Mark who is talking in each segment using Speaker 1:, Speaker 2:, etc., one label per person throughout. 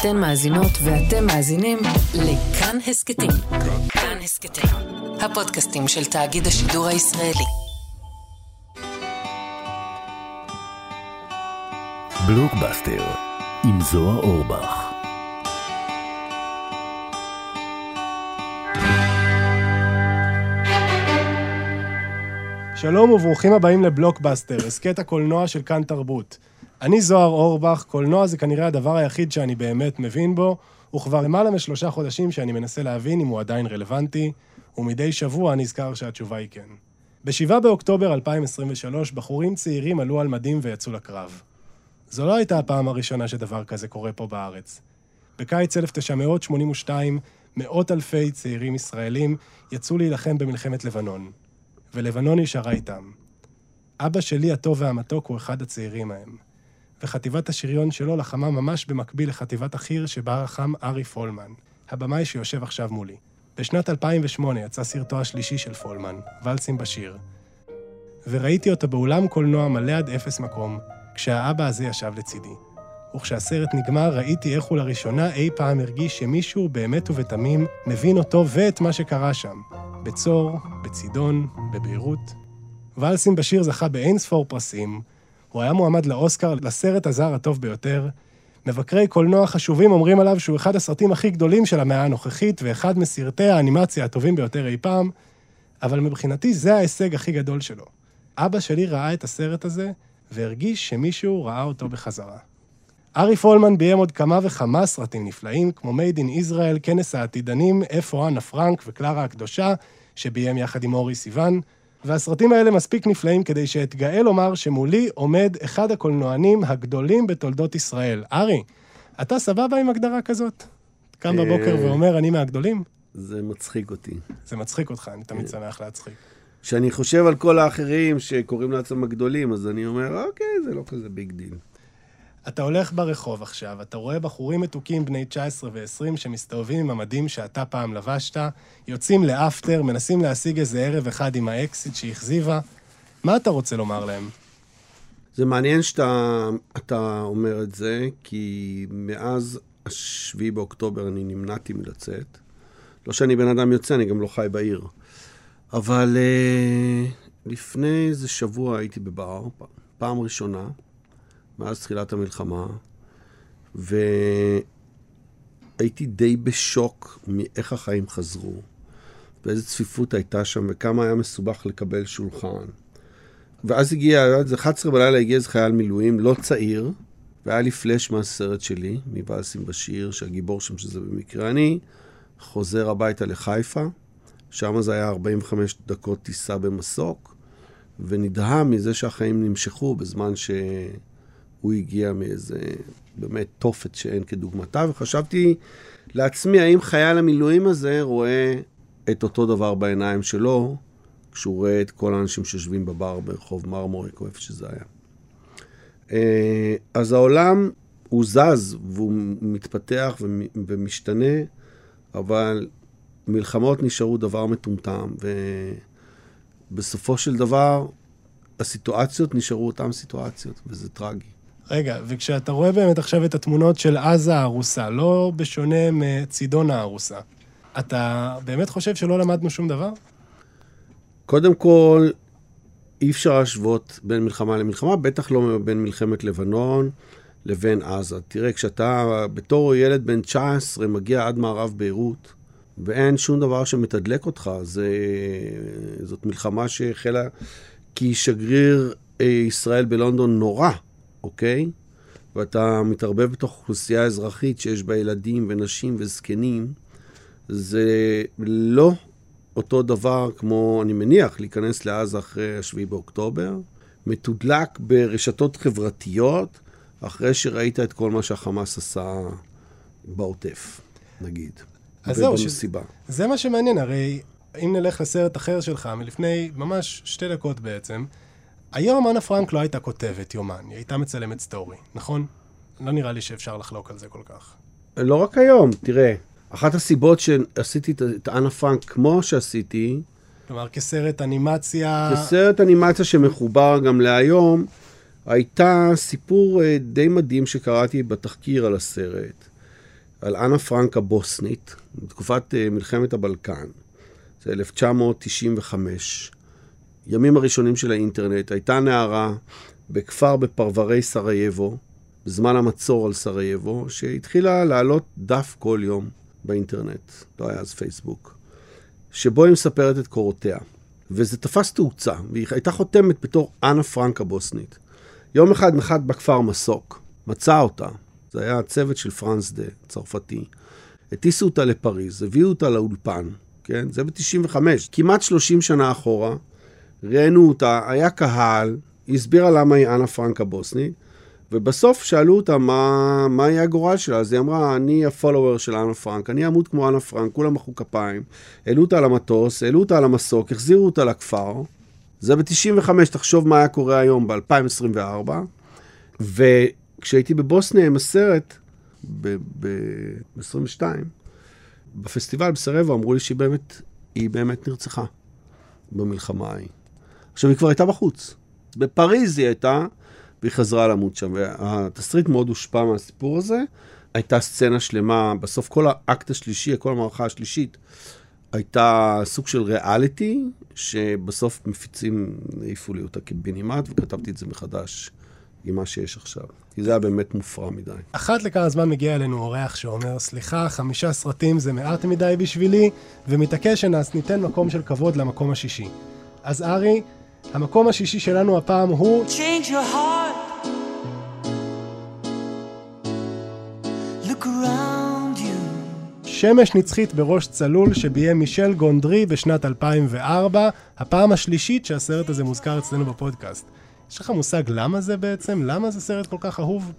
Speaker 1: אתן מאזינות ואתם מאזינים לכאן הסכתים. כאן הסכתים, הפודקאסטים של תאגיד השידור הישראלי.
Speaker 2: בלוקבאסטר, עם זוהר אורבך.
Speaker 3: שלום וברוכים הבאים לבלוקבאסטר, הסכת הקולנוע של כאן תרבות. אני זוהר אורבך, קולנוע זה כנראה הדבר היחיד שאני באמת מבין בו, וכבר למעלה משלושה חודשים שאני מנסה להבין אם הוא עדיין רלוונטי, ומדי שבוע נזכר שהתשובה היא כן. ב-7 באוקטובר 2023, בחורים צעירים עלו על מדים ויצאו לקרב. זו לא הייתה הפעם הראשונה שדבר כזה קורה פה בארץ. בקיץ 1982, מאות אלפי צעירים ישראלים יצאו להילחם במלחמת לבנון. ולבנון נשארה איתם. אבא שלי הטוב והמתוק הוא אחד הצעירים ההם. וחטיבת השריון שלו לחמה ממש במקביל לחטיבת החי"ר שבה לחם ארי פולמן, הבמאי שיושב עכשיו מולי. בשנת 2008 יצא סרטו השלישי של פולמן, ולסים בשיר. וראיתי אותו באולם קולנוע מלא עד אפס מקום, כשהאבא הזה ישב לצידי. וכשהסרט נגמר, ראיתי איך הוא לראשונה אי פעם הרגיש שמישהו באמת ובתמים מבין אותו ואת מה שקרה שם. בצור, בצידון, בביירות. ולסים בשיר זכה באין ספור פרסים, הוא היה מועמד לאוסקר לסרט הזר הטוב ביותר. מבקרי קולנוע חשובים אומרים עליו שהוא אחד הסרטים הכי גדולים של המאה הנוכחית ואחד מסרטי האנימציה הטובים ביותר אי פעם, אבל מבחינתי זה ההישג הכי גדול שלו. אבא שלי ראה את הסרט הזה והרגיש שמישהו ראה אותו בחזרה. ארי פולמן ביים עוד כמה וכמה סרטים נפלאים, כמו Made in Israel, כנס העתידנים, איפה אנה פרנק וקלרה הקדושה, שביים יחד עם אורי סיוון, והסרטים האלה מספיק נפלאים כדי שאתגאה לומר שמולי עומד אחד הקולנוענים הגדולים בתולדות ישראל. ארי, אתה סבבה עם הגדרה כזאת? קם בבוקר ואומר, אני מהגדולים?
Speaker 4: זה מצחיק אותי.
Speaker 3: זה מצחיק אותך, אני תמיד שמח להצחיק.
Speaker 4: כשאני חושב על כל האחרים שקוראים לעצמם הגדולים, אז אני אומר, אוקיי, זה לא כזה big deal.
Speaker 3: אתה הולך ברחוב עכשיו, אתה רואה בחורים מתוקים בני 19 ו-20 שמסתובבים עם המדים שאתה פעם לבשת, יוצאים לאפטר, מנסים להשיג איזה ערב אחד עם האקסיט שהכזיבה. מה אתה רוצה לומר להם?
Speaker 4: זה מעניין שאתה אומר את זה, כי מאז השביעי באוקטובר אני נמנעתי מלצאת. לא שאני בן אדם יוצא, אני גם לא חי בעיר. אבל uh, לפני איזה שבוע הייתי בבר, פעם ראשונה. מאז תחילת המלחמה, והייתי די בשוק מאיך החיים חזרו, ואיזה צפיפות הייתה שם, וכמה היה מסובך לקבל שולחן. ואז הגיע, עד 11 בלילה הגיע איזה חייל מילואים, לא צעיר, והיה לי פלאש מהסרט שלי, מבלסים בשיר, שהגיבור שם, שזה במקרה אני, חוזר הביתה לחיפה, שם זה היה 45 דקות טיסה במסוק, ונדהם מזה שהחיים נמשכו בזמן ש... הוא הגיע מאיזה באמת תופת שאין כדוגמתה, וחשבתי לעצמי, האם חייל המילואים הזה רואה את אותו דבר בעיניים שלו, כשהוא רואה את כל האנשים שיושבים בבר ברחוב מרמוריק, או איפה שזה היה. אה, אז העולם הוא זז והוא מתפתח ומשתנה, אבל מלחמות נשארו דבר מטומטם, ובסופו של דבר הסיטואציות נשארו אותן סיטואציות, וזה טרגי.
Speaker 3: רגע, וכשאתה רואה באמת עכשיו את התמונות של עזה הארוסה, לא בשונה מצידון הארוסה, אתה באמת חושב שלא למדנו שום דבר?
Speaker 4: קודם כל, אי אפשר להשוות בין מלחמה למלחמה, בטח לא בין מלחמת לבנון לבין עזה. תראה, כשאתה בתור ילד בן 19 מגיע עד מערב ביירות, ואין שום דבר שמתדלק אותך, זה, זאת מלחמה שהחלה כי שגריר אה, ישראל בלונדון נורא. אוקיי? ואתה מתערבב בתוך אוכלוסייה אזרחית שיש בה ילדים ונשים וזקנים, זה לא אותו דבר כמו, אני מניח, להיכנס לעזה אחרי 7 באוקטובר, מתודלק ברשתות חברתיות, אחרי שראית את כל מה שהחמאס עשה בעוטף, נגיד.
Speaker 3: אז זהו, ש... זה מה שמעניין, הרי אם נלך לסרט אחר שלך, מלפני ממש שתי דקות בעצם, היום אנה פרנק לא הייתה כותבת יומן, היא הייתה מצלמת סטורי, נכון? לא נראה לי שאפשר לחלוק על זה כל כך.
Speaker 4: לא רק היום, תראה, אחת הסיבות שעשיתי את אנה פרנק כמו שעשיתי...
Speaker 3: כלומר, כסרט אנימציה...
Speaker 4: כסרט אנימציה שמחובר גם להיום, הייתה סיפור אה, די מדהים שקראתי בתחקיר על הסרט. על אנה פרנק הבוסנית, בתקופת אה, מלחמת הבלקן, זה 1995, ימים הראשונים של האינטרנט, הייתה נערה בכפר בפרברי סרייבו, בזמן המצור על סרייבו, שהתחילה להעלות דף כל יום באינטרנט, לא היה אז פייסבוק, שבו היא מספרת את קורותיה. וזה תפס תאוצה, והיא הייתה חותמת בתור אנה פרנק הבוסנית. יום אחד נחת בכפר מסוק, מצא אותה, זה היה הצוות של פרנס דה, צרפתי. הטיסו אותה לפריז, הביאו אותה לאולפן, כן? זה ב-95, כמעט 30 שנה אחורה. ראיינו אותה, היה קהל, היא הסבירה למה היא אנה פרנק הבוסנית, ובסוף שאלו אותה מה, מה יהיה הגורל שלה, אז היא אמרה, אני ה follower של אנה פרנק, אני אמות כמו אנה פרנק, כולם מחאו כפיים, העלו אותה למטוס, העלו אותה למסוק, החזירו אותה לכפר. זה ב-95, תחשוב מה היה קורה היום, ב-2024. וכשהייתי בבוסניה עם הסרט, ב-22, בפסטיבל בסרבו אמרו לי שהיא באמת, היא באמת נרצחה במלחמה ההיא. עכשיו, היא כבר הייתה בחוץ. בפריז היא הייתה, והיא חזרה למות שם. והתסריט מאוד הושפע מהסיפור הזה. הייתה סצנה שלמה, בסוף כל האקט השלישי, כל המערכה השלישית, הייתה סוג של ריאליטי, שבסוף מפיצים, העיפו לי אותה קיבינימט, וכתבתי את זה מחדש עם מה שיש עכשיו. כי זה היה באמת מופרע מדי.
Speaker 3: אחת לכמה זמן מגיע אלינו אורח שאומר, סליחה, חמישה סרטים זה מעט מדי בשבילי, ומתעקש שניתן מקום של כבוד למקום השישי. אז ארי, המקום השישי שלנו הפעם הוא...
Speaker 5: Change your heart. Look around you.
Speaker 3: שמש נצחית בראש צלול שביים מישל גונדרי בשנת 2004, הפעם השלישית שהסרט הזה מוזכר אצלנו בפודקאסט. יש לך מושג למה זה בעצם? למה זה סרט כל כך אהוב?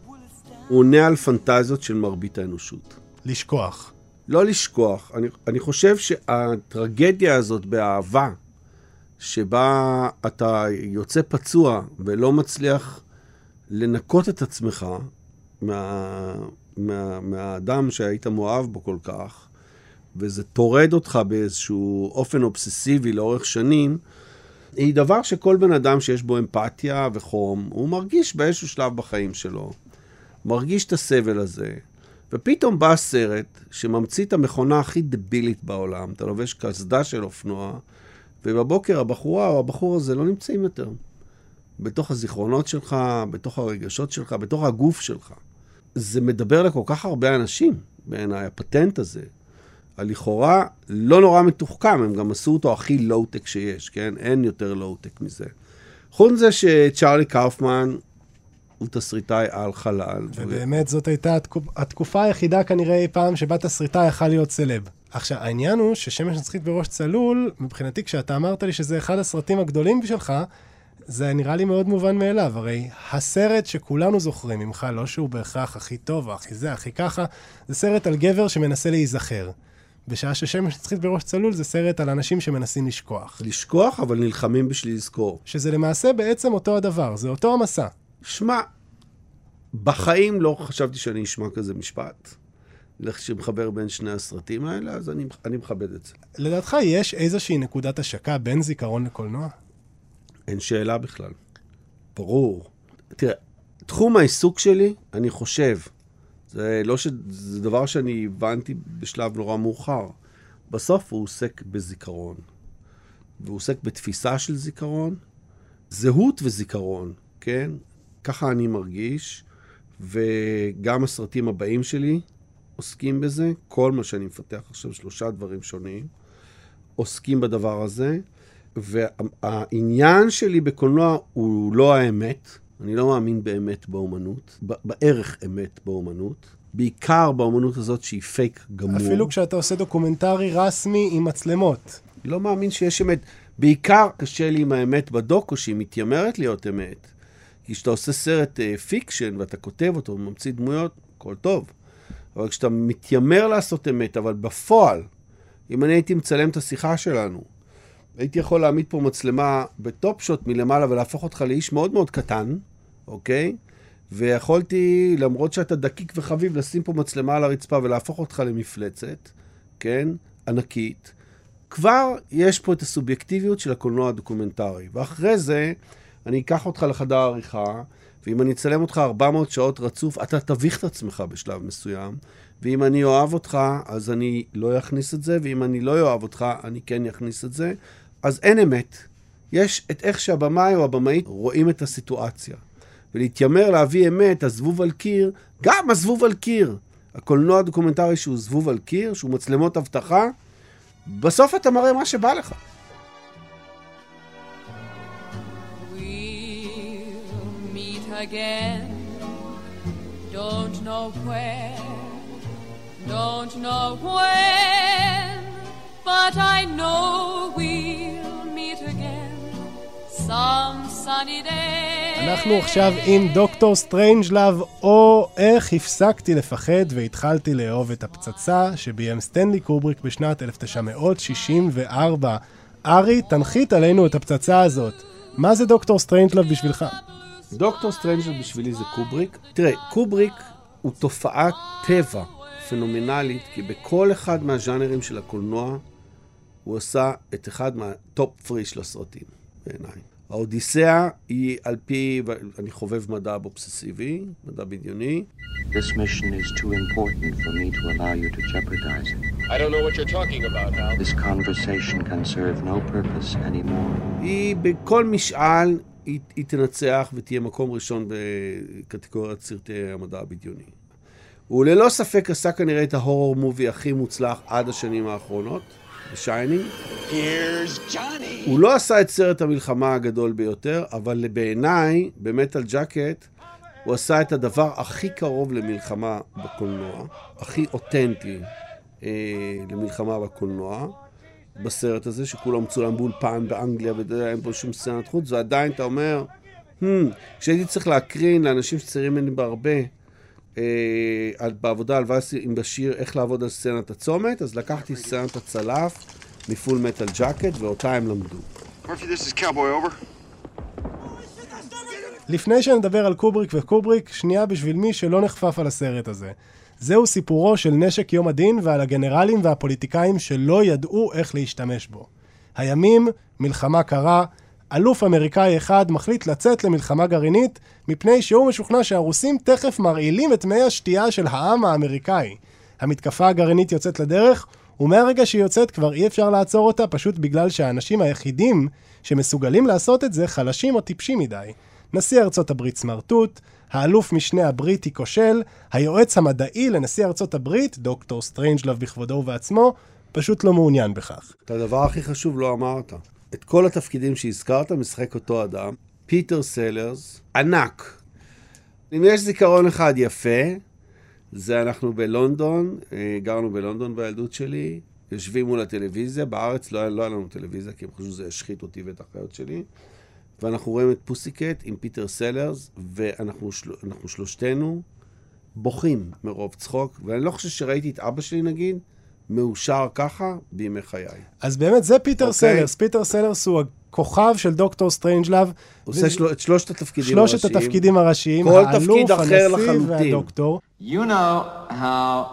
Speaker 4: הוא עונה על פנטזיות של מרבית האנושות.
Speaker 3: לשכוח.
Speaker 4: לא לשכוח, אני, אני חושב שהטרגדיה הזאת באהבה, שבה אתה יוצא פצוע ולא מצליח לנקות את עצמך מה, מה, מהאדם שהיית מאוהב בו כל כך, וזה טורד אותך באיזשהו אופן אובססיבי לאורך שנים, היא דבר שכל בן אדם שיש בו אמפתיה וחום, הוא מרגיש באיזשהו שלב בחיים שלו. מרגיש את הסבל הזה, ופתאום בא סרט שממציא את המכונה הכי דבילית בעולם, אתה לובש קסדה של אופנוע, ובבוקר הבחורה או הבחור הזה לא נמצאים יותר. בתוך הזיכרונות שלך, בתוך הרגשות שלך, בתוך הגוף שלך. זה מדבר לכל כך הרבה אנשים, בעיניי, הפטנט הזה. הלכאורה לא נורא מתוחכם, הם גם עשו אותו הכי לואו-טק שיש, כן? אין יותר לואו-טק מזה. חוץ מזה שצ'ארלי קאופמן הוא תסריטאי על חלל.
Speaker 3: ובאמת זאת הייתה התקופ- התקופה היחידה כנראה אי פעם שבה תסריטאי יכל להיות סלב. עכשיו, העניין הוא ששמש נצחית בראש צלול, מבחינתי כשאתה אמרת לי שזה אחד הסרטים הגדולים שלך, זה נראה לי מאוד מובן מאליו. הרי הסרט שכולנו זוכרים ממך, לא שהוא בהכרח הכי טוב או הכי זה, הכי ככה, זה סרט על גבר שמנסה להיזכר. בשעה ששמש נצחית בראש צלול זה סרט על אנשים שמנסים לשכוח.
Speaker 4: לשכוח, אבל נלחמים בשביל לזכור.
Speaker 3: שזה למעשה בעצם אותו הדבר, זה אותו המסע.
Speaker 4: שמע, בחיים לא חשבתי שאני אשמע כזה משפט. שמחבר בין שני הסרטים האלה, אז אני, אני מכבד את זה.
Speaker 3: לדעתך יש איזושהי נקודת השקה בין זיכרון לקולנוע?
Speaker 4: אין שאלה בכלל. ברור. תראה, תחום העיסוק שלי, אני חושב, זה לא ש... זה דבר שאני הבנתי בשלב נורא מאוחר. בסוף הוא עוסק בזיכרון. והוא עוסק בתפיסה של זיכרון, זהות וזיכרון, כן? ככה אני מרגיש, וגם הסרטים הבאים שלי עוסקים בזה. כל מה שאני מפתח עכשיו, שלושה דברים שונים, עוסקים בדבר הזה. והעניין שלי בקולנוע הוא לא האמת. אני לא מאמין באמת באומנות, בערך אמת באומנות. בעיקר באומנות הזאת שהיא פייק גמור.
Speaker 3: אפילו כשאתה עושה דוקומנטרי רסמי עם מצלמות.
Speaker 4: אני לא מאמין שיש אמת. בעיקר קשה לי עם האמת בדוקו, שהיא מתיימרת להיות אמת. כי כשאתה עושה סרט אה, fiction ואתה כותב אותו וממציא דמויות, הכל טוב. אבל כשאתה מתיימר לעשות אמת, אבל בפועל, אם אני הייתי מצלם את השיחה שלנו, הייתי יכול להעמיד פה מצלמה בטופ שוט מלמעלה ולהפוך אותך לאיש מאוד מאוד קטן, אוקיי? ויכולתי, למרות שאתה דקיק וחביב, לשים פה מצלמה על הרצפה ולהפוך אותך למפלצת, כן? ענקית. כבר יש פה את הסובייקטיביות של הקולנוע הדוקומנטרי. ואחרי זה, אני אקח אותך לחדר העריכה, ואם אני אצלם אותך 400 שעות רצוף, אתה תביך את עצמך בשלב מסוים, ואם אני אוהב אותך, אז אני לא אכניס את זה, ואם אני לא אוהב אותך, אני כן אכניס את זה. אז אין אמת. יש את איך שהבמאי או הבמאית רואים את הסיטואציה. ולהתיימר להביא אמת, הזבוב על קיר, גם הזבוב על קיר. הקולנוע הדוקומנטרי שהוא זבוב על קיר, שהוא מצלמות אבטחה, בסוף אתה מראה מה שבא לך.
Speaker 6: Again. Don't know where, don't know when, but I know we'll meet again some sunny day.
Speaker 3: אנחנו עכשיו עם דוקטור סטריינג'לאב, או איך הפסקתי לפחד והתחלתי לאהוב את הפצצה שביים סטנלי קובריק בשנת 1964. ארי, תנחית עלינו את הפצצה הזאת. מה זה דוקטור סטריינג'לאב בשבילך?
Speaker 4: דוקטור סטרנג'לב בשבילי זה קובריק. תראה, קובריק הוא תופעת טבע פנומנלית, כי בכל אחד מהז'אנרים של הקולנוע הוא עשה את אחד מה top three של הסרטים, בעיניי. האודיסאה היא על פי, אני חובב מדע אובססיבי, מדע בדיוני.
Speaker 7: This mission is too important for me to allow you to jeopardize it.
Speaker 8: I don't know what you're talking about, Hal.
Speaker 7: This conversation can serve no purpose anymore.
Speaker 4: היא בכל משאל, היא, היא תנצח ותהיה מקום ראשון בקטגוריית סרטי המדע הבדיוני. הוא ללא ספק עשה כנראה את ה horror movie הכי מוצלח עד השנים האחרונות, בשיינינג. הוא לא עשה את סרט המלחמה הגדול ביותר, אבל בעיניי, במטאל ג'קט, הוא עשה את הדבר הכי קרוב למלחמה בקולנוע, הכי אותנטי אה, למלחמה בקולנוע, בסרט הזה, שכולו מצולם באולפן באנגליה, ואין פה שום סצנת חוץ, ועדיין אתה אומר, hmm, כשהייתי צריך להקרין לאנשים שצעירים ממני בהרבה, אה, על- בעבודה על וייסי עם בשיר איך לעבוד על סצנת הצומת, אז לקחתי סצנת הצלף מפול מטאל ג'קט, ואותה הם למדו.
Speaker 8: Murphy, this is Cowboy, over.
Speaker 3: לפני שנדבר על קובריק וקובריק, שנייה בשביל מי שלא נחפף על הסרט הזה. זהו סיפורו של נשק יום הדין ועל הגנרלים והפוליטיקאים שלא ידעו איך להשתמש בו. הימים, מלחמה קרה, אלוף אמריקאי אחד מחליט לצאת למלחמה גרעינית מפני שהוא משוכנע שהרוסים תכף מרעילים את מי השתייה של העם האמריקאי. המתקפה הגרעינית יוצאת לדרך, ומהרגע שהיא יוצאת כבר אי אפשר לעצור אותה פשוט בגלל שהאנשים היחידים שמסוגלים לעשות את זה חלשים או טיפשים מדי. נשיא ארצות הברית סמרטוט, האלוף משנה הבריטי כושל, היועץ המדעי לנשיא ארצות הברית, דוקטור סטרנג'לב בכבודו ובעצמו, פשוט לא מעוניין בכך.
Speaker 4: את הדבר הכי חשוב לא אמרת. את כל התפקידים שהזכרת משחק אותו אדם, פיטר סלרס, ענק. אם יש זיכרון אחד יפה, זה אנחנו בלונדון, אה, גרנו בלונדון בילדות שלי, יושבים מול הטלוויזיה, בארץ לא לא היה לנו טלוויזיה, כי הם חשבו שזה ישחית אותי ואת האחיות שלי, ואנחנו רואים את פוסיקט עם פיטר סלרס, ואנחנו של, שלושתנו בוכים מרוב צחוק, ואני לא חושב שראיתי את אבא שלי, נגיד, מאושר ככה בימי חיי.
Speaker 3: אז באמת, זה פיטר
Speaker 4: אוקיי.
Speaker 3: סלרס. פיטר סלרס הוא הכוכב של דוקטור סטרנג'לב.
Speaker 4: עושה של... את שלושת התפקידים
Speaker 3: שלושת
Speaker 4: הראשיים.
Speaker 3: התפקידים הראשיים,
Speaker 4: כל
Speaker 3: האלוף,
Speaker 4: תפקיד אחר
Speaker 3: הנשיא
Speaker 4: לחלוטין.
Speaker 3: והדוקטור.
Speaker 9: You know how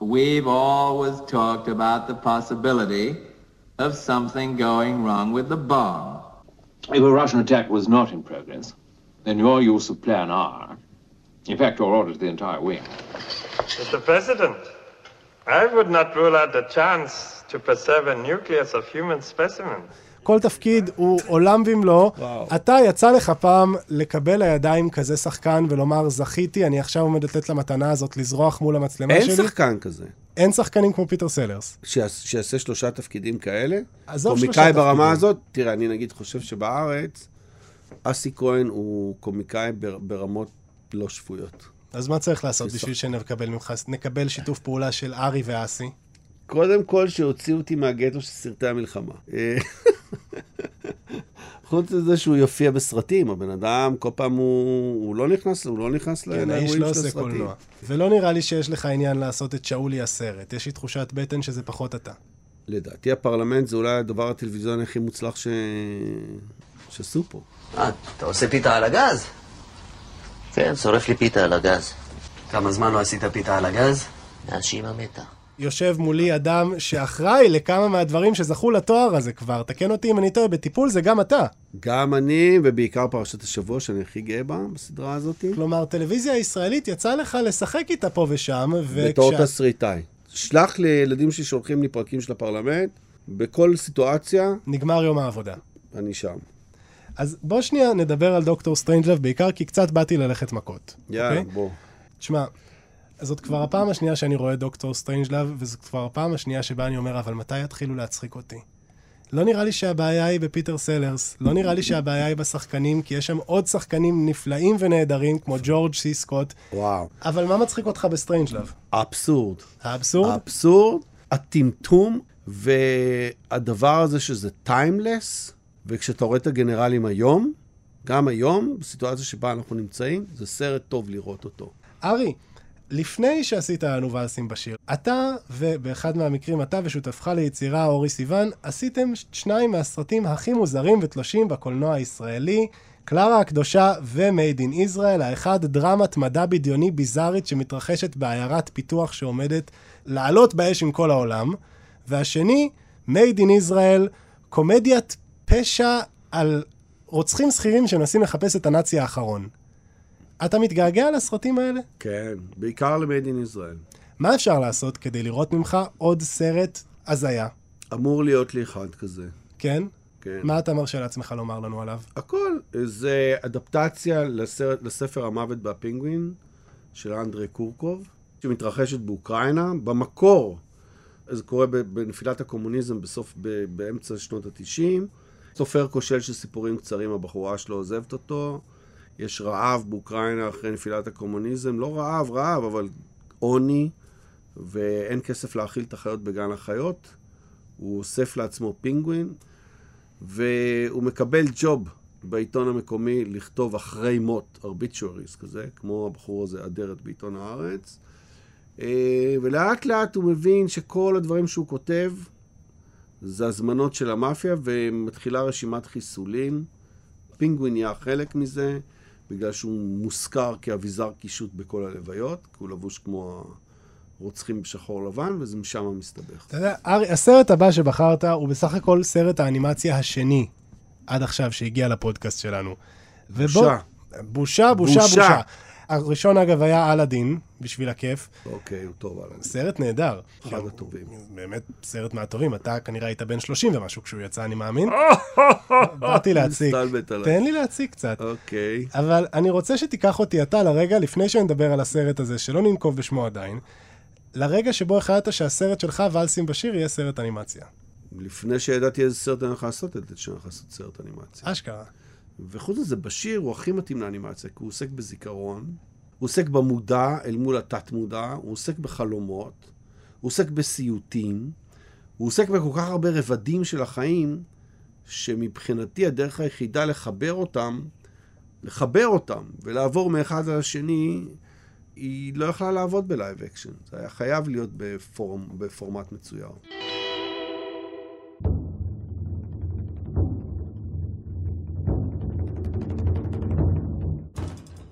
Speaker 9: we've always talked about the possibility of something going wrong with the bomb.
Speaker 10: If a Russian attack was not in progress, then your use of Plan R, in fact, your order to the entire wing,
Speaker 11: Mr. President, I would not rule out the chance to preserve a nucleus of human specimens.
Speaker 3: כל תפקיד הוא עולם ומלואו. אתה, יצא לך פעם לקבל לידיים כזה שחקן ולומר, זכיתי, אני עכשיו עומד לתת למתנה הזאת לזרוח מול המצלמה
Speaker 4: אין
Speaker 3: שלי.
Speaker 4: שחקן כזה.
Speaker 3: אין שחקנים כמו פיטר סלרס.
Speaker 4: שיעש- שיעשה שלושה תפקידים כאלה.
Speaker 3: עזוב שלושה
Speaker 4: קומיקאי ברמה
Speaker 3: תפקידים.
Speaker 4: הזאת, תראה, אני נגיד חושב שבארץ, אסי כהן הוא קומיקאי בר- ברמות לא שפויות.
Speaker 3: אז מה צריך לעשות בשביל שנקבל ממך, נקבל שיתוף פעולה של ארי ואסי?
Speaker 4: קודם כל, שהוציאו אותי מהגטו של סרטי המלחמה. חוץ מזה שהוא יופיע בסרטים, הבן אדם, כל פעם הוא, הוא לא נכנס, הוא לא נכנס
Speaker 3: כן,
Speaker 4: לאירועים של
Speaker 3: לא עושה
Speaker 4: הסרטים.
Speaker 3: קולנוע. ולא נראה לי שיש לך עניין לעשות את שאולי הסרט. יש לי תחושת בטן שזה פחות אתה.
Speaker 4: לדעתי הפרלמנט זה אולי הדבר הטלוויזיוני הכי מוצלח ש... שעשו פה.
Speaker 12: אה, אתה עושה פיתה על הגז?
Speaker 7: כן, שורף לי פיתה על הגז.
Speaker 12: כמה זמן לא עשית פיתה על הגז?
Speaker 7: מאז שאימא מתה.
Speaker 3: יושב מולי אדם שאחראי לכמה מהדברים שזכו לתואר הזה כבר. תקן אותי אם אני טועה, בטיפול זה גם אתה.
Speaker 4: גם אני, ובעיקר פרשת השבוע, שאני הכי גאה בה, בסדרה הזאת.
Speaker 3: כלומר, טלוויזיה הישראלית יצא לך לשחק איתה פה ושם,
Speaker 4: בתור תסריטאי. שלח לילדים שלי שהולכים לי פרקים של הפרלמנט, בכל סיטואציה,
Speaker 3: נגמר יום העבודה.
Speaker 4: אני שם.
Speaker 3: אז בוא שנייה נדבר על דוקטור סטרנג'לב, בעיקר כי קצת באתי ללכת מכות.
Speaker 4: יאללה,
Speaker 3: אוקיי?
Speaker 4: בוא.
Speaker 3: תשמע, זאת כבר הפעם השנייה שאני רואה דוקטור סטרנג'לב, וזאת כבר הפעם השנייה שבה אני אומר, אבל מתי יתחילו להצחיק אותי? לא נראה לי שהבעיה היא בפיטר סלרס, לא נראה לי שהבעיה היא בשחקנים, כי יש שם עוד שחקנים נפלאים ונהדרים, כמו ג'ורג' סי סקוט,
Speaker 4: וואו.
Speaker 3: אבל מה מצחיק אותך בסטרנג'לב?
Speaker 4: אבסורד.
Speaker 3: האבסורד?
Speaker 4: האבסורד, הטמטום, והדבר הזה שזה טיימלס, וכשאתה רואה את הגנרלים היום, גם היום, בסיטואציה שבה אנחנו נמצאים, זה סרט טוב לראות אותו.
Speaker 3: ארי, לפני שעשית לנו ואלסים בשיר, אתה, ובאחד מהמקרים אתה ושותפך ליצירה, אורי סיוון, עשיתם שניים מהסרטים הכי מוזרים ותלושים בקולנוע הישראלי, קלרה הקדושה ו-Made in Israel, האחד דרמת מדע בדיוני ביזארית שמתרחשת בעיירת פיתוח שעומדת לעלות באש עם כל העולם, והשני, Made in Israel, קומדיית פשע על רוצחים שכירים שמנסים לחפש את הנאצי האחרון. אתה מתגעגע לסרטים האלה?
Speaker 4: כן, בעיקר ל-Made in Israel.
Speaker 3: מה אפשר לעשות כדי לראות ממך עוד סרט הזיה?
Speaker 4: אמור להיות לי אחד כזה.
Speaker 3: כן?
Speaker 4: כן.
Speaker 3: מה אתה מרשה לעצמך לומר לנו עליו?
Speaker 4: הכל. זה אדפטציה לסרט, לספר המוות בהפינגווין של אנדרי קורקוב, שמתרחשת באוקראינה. במקור, זה קורה בנפילת הקומוניזם בסוף, ב- באמצע שנות ה-90. סופר כושל של סיפורים קצרים, הבחורה שלו עוזבת אותו. יש רעב באוקראינה אחרי נפילת הקומוניזם. לא רעב, רעב, אבל עוני, ואין כסף להאכיל את החיות בגן החיות. הוא אוסף לעצמו פינגווין, והוא מקבל ג'וב בעיתון המקומי לכתוב אחרי מות, ארביצ'ואריס כזה, כמו הבחור הזה, אדרת בעיתון הארץ. אה, ולאט לאט הוא מבין שכל הדברים שהוא כותב זה הזמנות של המאפיה, ומתחילה רשימת חיסולים. פינגווין נהיה חלק מזה, בגלל שהוא מושכר כאביזר קישוט בכל הלוויות, כי הוא לבוש כמו הרוצחים בשחור לבן, וזה משם מסתבך.
Speaker 3: אתה יודע, ארי, הסרט הבא שבחרת הוא בסך הכל סרט האנימציה השני עד עכשיו שהגיע לפודקאסט שלנו. ובוא-
Speaker 4: בושה.
Speaker 3: בושה, בושה,
Speaker 4: בושה.
Speaker 3: הראשון, אגב, היה אלאדין, בשביל הכיף.
Speaker 4: אוקיי, הוא טוב עליו.
Speaker 3: סרט נהדר.
Speaker 4: אחד הטובים.
Speaker 3: באמת סרט מהטובים. אתה כנראה היית בן 30 ומשהו כשהוא יצא, אני מאמין. באתי להציג. תן לי להציג קצת.
Speaker 4: אוקיי.
Speaker 3: אבל אני רוצה שתיקח אותי אתה לרגע, לפני שנדבר על הסרט הזה, שלא ננקוב בשמו עדיין, לרגע שבו החלטת שהסרט שלך, ואלסים בשיר, יהיה סרט אנימציה.
Speaker 4: לפני שידעתי איזה סרט אני הולך לעשות זה, שאני הולך לעשות סרט אנימציה.
Speaker 3: אשכרה.
Speaker 4: וחוץ מזה, בשיר הוא הכי מתאים לאנימציה, כי הוא עוסק בזיכרון, הוא עוסק במודע אל מול התת-מודע, הוא עוסק בחלומות, הוא עוסק בסיוטים, הוא עוסק בכל כך הרבה רבדים של החיים, שמבחינתי הדרך היחידה לחבר אותם, לחבר אותם ולעבור מאחד לשני, היא לא יכלה לעבוד ב live action. זה היה חייב להיות בפורם, בפורמט מצויר.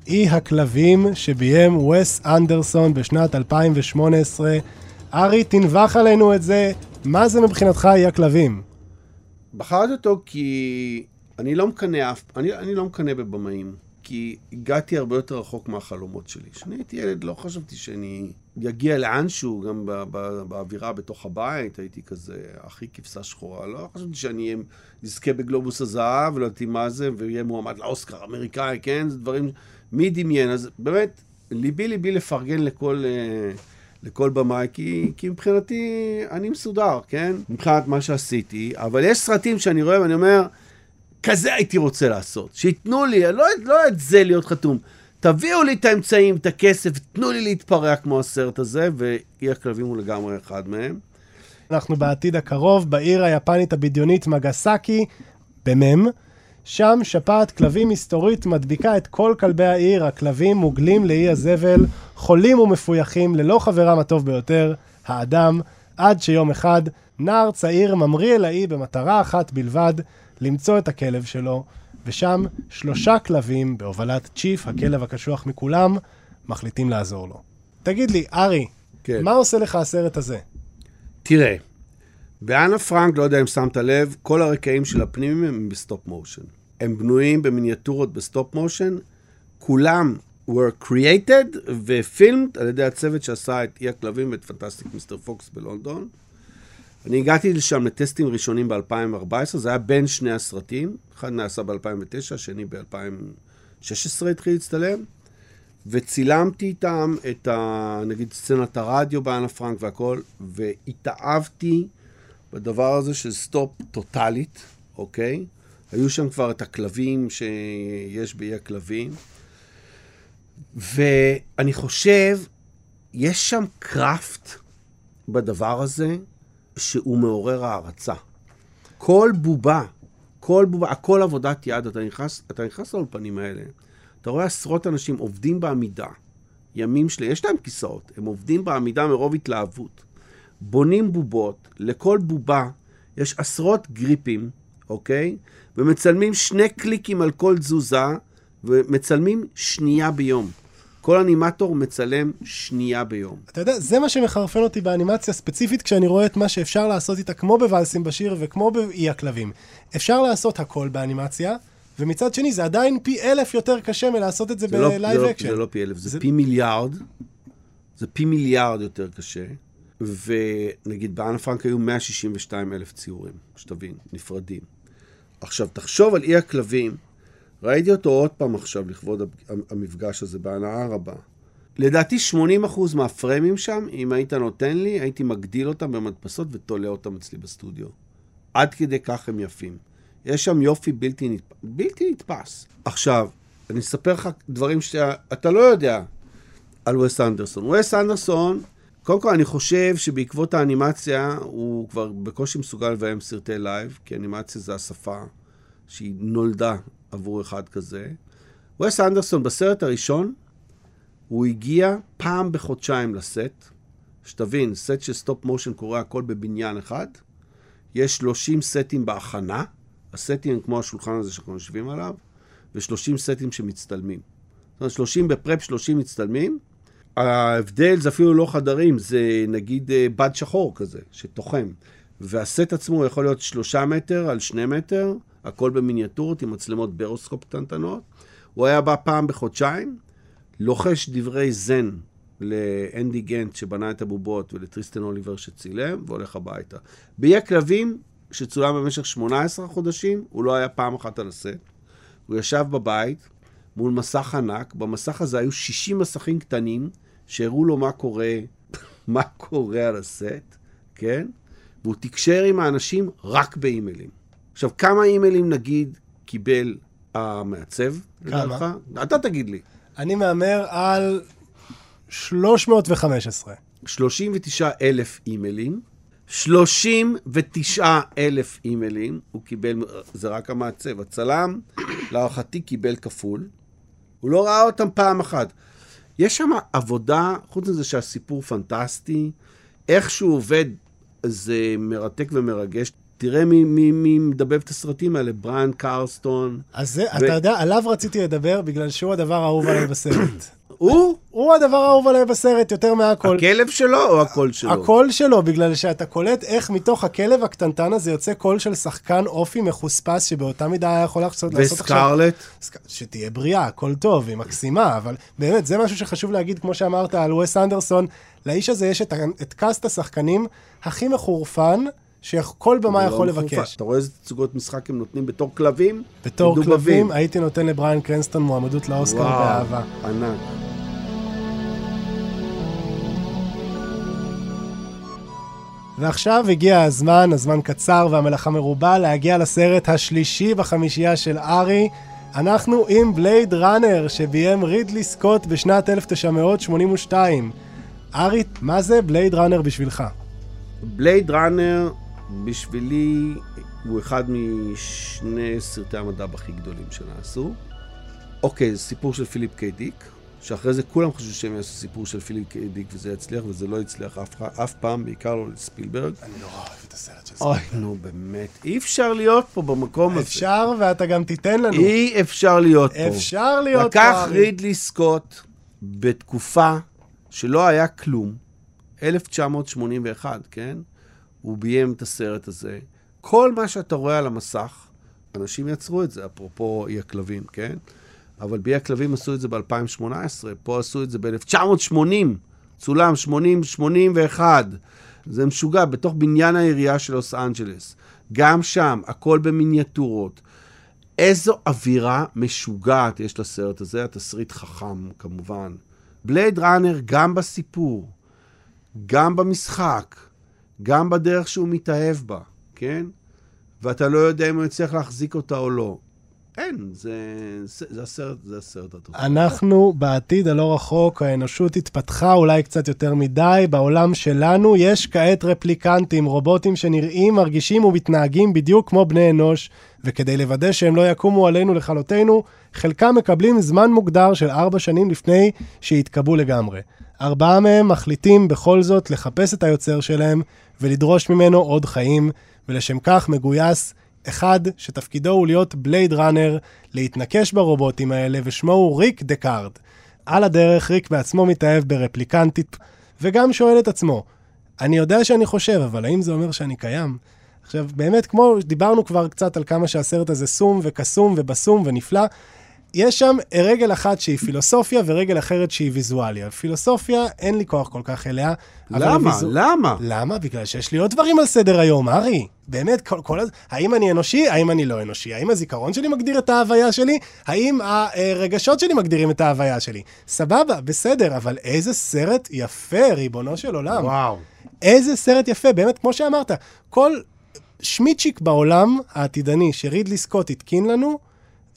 Speaker 3: אי הכלבים שביים וס אנדרסון בשנת 2018. ארי, תנבח עלינו את זה, מה זה מבחינתך אי הכלבים?
Speaker 4: בחרתי אותו כי אני לא מקנא אף, אני, אני לא מקנא בבמאים, כי הגעתי הרבה יותר רחוק מהחלומות שלי. כשאני הייתי ילד לא חשבתי שאני אגיע לאנשהו, גם ב, ב, באווירה בתוך הבית, הייתי כזה הכי כבשה שחורה. לא חשבתי שאני אזכה בגלובוס הזהב, ולא ידעתי מה זה, ואהיה מועמד לאוסקר האמריקאי, כן? זה דברים... מי דמיין? אז באמת, ליבי ליבי לפרגן לכל... אה, לכל במאי, כי, כי מבחינתי אני מסודר, כן? מבחינת מה שעשיתי, אבל יש סרטים שאני רואה ואני אומר, כזה הייתי רוצה לעשות. שייתנו לי, לא, לא את זה להיות חתום. תביאו לי את האמצעים, את הכסף, תנו לי להתפרע כמו הסרט הזה, ואי הכלבים הוא לגמרי אחד מהם.
Speaker 3: אנחנו בעתיד הקרוב בעיר היפנית הבדיונית מגסקי, במם. שם שפעת כלבים מסתורית מדביקה את כל כלבי העיר, הכלבים מוגלים לאי הזבל, חולים ומפויחים ללא חברם הטוב ביותר, האדם, עד שיום אחד נער צעיר ממריא אל האי במטרה אחת בלבד, למצוא את הכלב שלו, ושם שלושה כלבים, בהובלת צ'יף, הכלב הקשוח מכולם, מחליטים לעזור לו. תגיד לי, ארי,
Speaker 4: כן.
Speaker 3: מה עושה לך הסרט הזה?
Speaker 4: תראה, באנה פרנק, לא יודע אם שמת לב, כל הרקעים של הפנימים הם ב stop motion. הם בנויים במיניאטורות ב stop motion, כולם were created ו-filmed על ידי הצוות שעשה את אי הכלבים ואת פנטסטיק מיסטר פוקס בלונדון. אני הגעתי לשם לטסטים ראשונים ב-2014, זה היה בין שני הסרטים, אחד נעשה ב-2009, השני ב-2016 התחיל להצטלם, וצילמתי איתם את, ה, נגיד, סצנת הרדיו באנה פרנק והכל, והתאהבתי בדבר הזה של stop טוטאלית, אוקיי? היו שם כבר את הכלבים שיש באי הכלבים, ואני חושב, יש שם craft בדבר הזה, שהוא מעורר הערצה. כל בובה, כל בובה, הכל עבודת יד, אתה נכנס, אתה נכנס לאולפנים האלה, אתה רואה עשרות אנשים עובדים בעמידה, ימים שלמים, יש להם כיסאות, הם עובדים בעמידה מרוב התלהבות, בונים בובות, לכל בובה יש עשרות גריפים, אוקיי? ומצלמים שני קליקים על כל תזוזה, ומצלמים שנייה ביום. כל אנימטור מצלם שנייה ביום.
Speaker 3: אתה יודע, זה מה שמחרפן אותי באנימציה ספציפית, כשאני רואה את מה שאפשר לעשות איתה, כמו בוואלס עם באשיר וכמו באי הכלבים. אפשר לעשות הכל באנימציה, ומצד שני זה עדיין פי אלף יותר קשה מלעשות את זה
Speaker 4: זה לא-
Speaker 3: ב live
Speaker 4: זה לא-
Speaker 3: אקשן.
Speaker 4: זה לא פי אלף, זה פי מיליארד. זה פי מיליארד יותר קשה. ונגיד באנה פרנק היו 162 אלף ציורים, שתבין, נפרדים. עכשיו, תחשוב על אי הכלבים, ראיתי אותו עוד פעם עכשיו לכבוד המ- המפגש הזה בהנאה רבה. לדעתי 80% מהפריימים שם, אם היית נותן לי, הייתי מגדיל אותם במדפסות ותולה אותם אצלי בסטודיו. עד כדי כך הם יפים. יש שם יופי בלתי, נתפ... בלתי נתפס. עכשיו, אני אספר לך דברים שאתה לא יודע על וס אנדרסון. וס אנדרסון, קודם כל אני חושב שבעקבות האנימציה הוא כבר בקושי מסוגל לביים סרטי live, כי אנימציה זה השפה שהיא נולדה עבור אחד כזה. וס אנדרסון בסרט הראשון, הוא הגיע פעם בחודשיים לסט. שתבין, סט של stop motion קורה הכל בבניין אחד. יש 30 סטים בהכנה, הסטים הם כמו השולחן הזה שאנחנו יושבים עליו, ו-30 סטים שמצטלמים. זאת אומרת, 30 בפרפ, 30 מצטלמים. ההבדל זה אפילו לא חדרים, זה נגיד אה, בד שחור כזה, שתוחם. והסט עצמו יכול להיות שלושה מטר על שני מטר, הכל במיניאטורות עם מצלמות ברוסקופ קטנטנות. הוא היה בא פעם בחודשיים, לוחש דברי זן לאנדי גנט שבנה את הבובות ולטריסטן אוליבר שצילם, והולך הביתה. באי הכלבים, שצולם במשך 18 חודשים, הוא לא היה פעם אחת על הסט. הוא ישב בבית מול מסך ענק, במסך הזה היו 60 מסכים קטנים שהראו לו מה קורה, מה קורה על הסט, כן? והוא תקשר עם האנשים רק באימיילים. עכשיו, כמה אימיילים נגיד קיבל המעצב?
Speaker 3: כמה?
Speaker 4: לדעתך? אתה תגיד לי.
Speaker 3: אני מהמר על 315.
Speaker 4: 39 אלף אימיילים. 39 אלף אימיילים הוא קיבל, זה רק המעצב. הצלם, להערכתי, קיבל כפול. הוא לא ראה אותם פעם אחת. יש שם עבודה, חוץ מזה שהסיפור פנטסטי, איך שהוא עובד זה מרתק ומרגש. תראה מי, מי, מי מדבב את הסרטים האלה, בריאן קרסטון.
Speaker 3: אז זה, אתה יודע, עליו רציתי לדבר, בגלל שהוא הדבר האהוב עליי בסרט.
Speaker 4: הוא?
Speaker 3: הוא הדבר האהוב עליי בסרט יותר מהכל.
Speaker 4: הכלב שלו או הקול שלו?
Speaker 3: הקול שלו, בגלל שאתה קולט איך מתוך הכלב הקטנטן הזה יוצא קול של שחקן אופי מחוספס, שבאותה מידה היה יכול לעשות לעשות עכשיו...
Speaker 4: וסקרלט?
Speaker 3: סק- שתהיה בריאה, הכל טוב, היא מקסימה, אבל באמת, זה משהו שחשוב להגיד, כמו שאמרת על וס אנדרסון, לאיש הזה יש את, את קאסט השחקנים הכי מחורפן, שכל
Speaker 4: במאי לא
Speaker 3: יכול. לבקש.
Speaker 4: אתה רואה איזה תצוגות משחק הם נותנים בתור כלבים?
Speaker 3: בתור. כלבים, הייתי נותן לבריאן קרנסטון מועמדות לאוסקר
Speaker 4: וואו,
Speaker 3: באהבה.
Speaker 4: ענק.
Speaker 3: ועכשיו הגיע הזמן, הזמן קצר והמלאכה מרובה, להגיע לסרט השלישי בחמישייה של ארי. אנחנו עם בלייד ראנר, שביים רידלי סקוט בשנת 1982. ארי, מה זה בלייד ראנר בשבילך?
Speaker 4: בלייד ראנר, בשבילי, הוא אחד משני סרטי המדע הכי גדולים שנעשו. אוקיי, זה סיפור של פיליפ קיי דיק, שאחרי זה כולם חשבו שהם יעשו סיפור של פיליפ קיי דיק וזה יצליח, וזה לא הצליח אף, אף פעם, בעיקר לא לספילברג.
Speaker 3: אני נורא אוהב את הסרט של
Speaker 4: אוי, נו באמת, אי אפשר להיות פה במקום הזה.
Speaker 3: אפשר, ואתה גם תיתן לנו.
Speaker 4: אי אפשר להיות פה.
Speaker 3: אפשר להיות פה,
Speaker 4: לקח. רידלי סקוט בתקופה שלא היה כלום, 1981, כן? הוא ביים את הסרט הזה. כל מה שאתה רואה על המסך, אנשים יצרו את זה, אפרופו אי הכלבים, כן? אבל באי הכלבים עשו את זה ב-2018, פה עשו את זה ב-1980, צולם 80-81. זה משוגע, בתוך בניין העירייה של לוס אנג'לס. גם שם, הכל במיניאטורות. איזו אווירה משוגעת יש לסרט הזה, התסריט חכם כמובן. בלייד ראנר גם בסיפור, גם במשחק, גם בדרך שהוא מתאהב בה, כן? ואתה לא יודע אם הוא יצליח להחזיק אותה או לא. אין, זה, זה, זה הסרט, זה הסרט הטוב.
Speaker 3: אנחנו בעתיד הלא רחוק, האנושות התפתחה אולי קצת יותר מדי. בעולם שלנו יש כעת רפליקנטים, רובוטים שנראים, מרגישים ומתנהגים בדיוק כמו בני אנוש, וכדי לוודא שהם לא יקומו עלינו לכלותנו, חלקם מקבלים זמן מוגדר של ארבע שנים לפני שיתקבעו לגמרי. ארבעה מהם מחליטים בכל זאת לחפש את היוצר שלהם ולדרוש ממנו עוד חיים, ולשם כך מגויס אחד שתפקידו הוא להיות בלייד ראנר, להתנקש ברובוטים האלה, ושמו הוא ריק דקארד. על הדרך, ריק בעצמו מתאהב ברפליקנטית, וגם שואל את עצמו, אני יודע שאני חושב, אבל האם זה אומר שאני קיים? עכשיו, באמת, כמו דיברנו כבר קצת על כמה שהסרט הזה סום וקסום ובסום ונפלא, יש שם רגל אחת שהיא פילוסופיה ורגל אחרת שהיא ויזואליה. פילוסופיה, אין לי כוח כל כך אליה.
Speaker 4: למה?
Speaker 3: הוויזו-
Speaker 4: למה?
Speaker 3: למה? בגלל שיש לי עוד דברים על סדר היום, ארי. באמת, כל, כל... האם אני אנושי? האם אני לא אנושי? האם הזיכרון שלי מגדיר את ההוויה שלי? האם הרגשות שלי מגדירים את ההוויה שלי? סבבה, בסדר, אבל איזה סרט יפה, ריבונו של עולם.
Speaker 4: וואו.
Speaker 3: איזה סרט יפה, באמת, כמו שאמרת, כל שמיצ'יק בעולם העתידני שרידלי סקוט התקין לנו,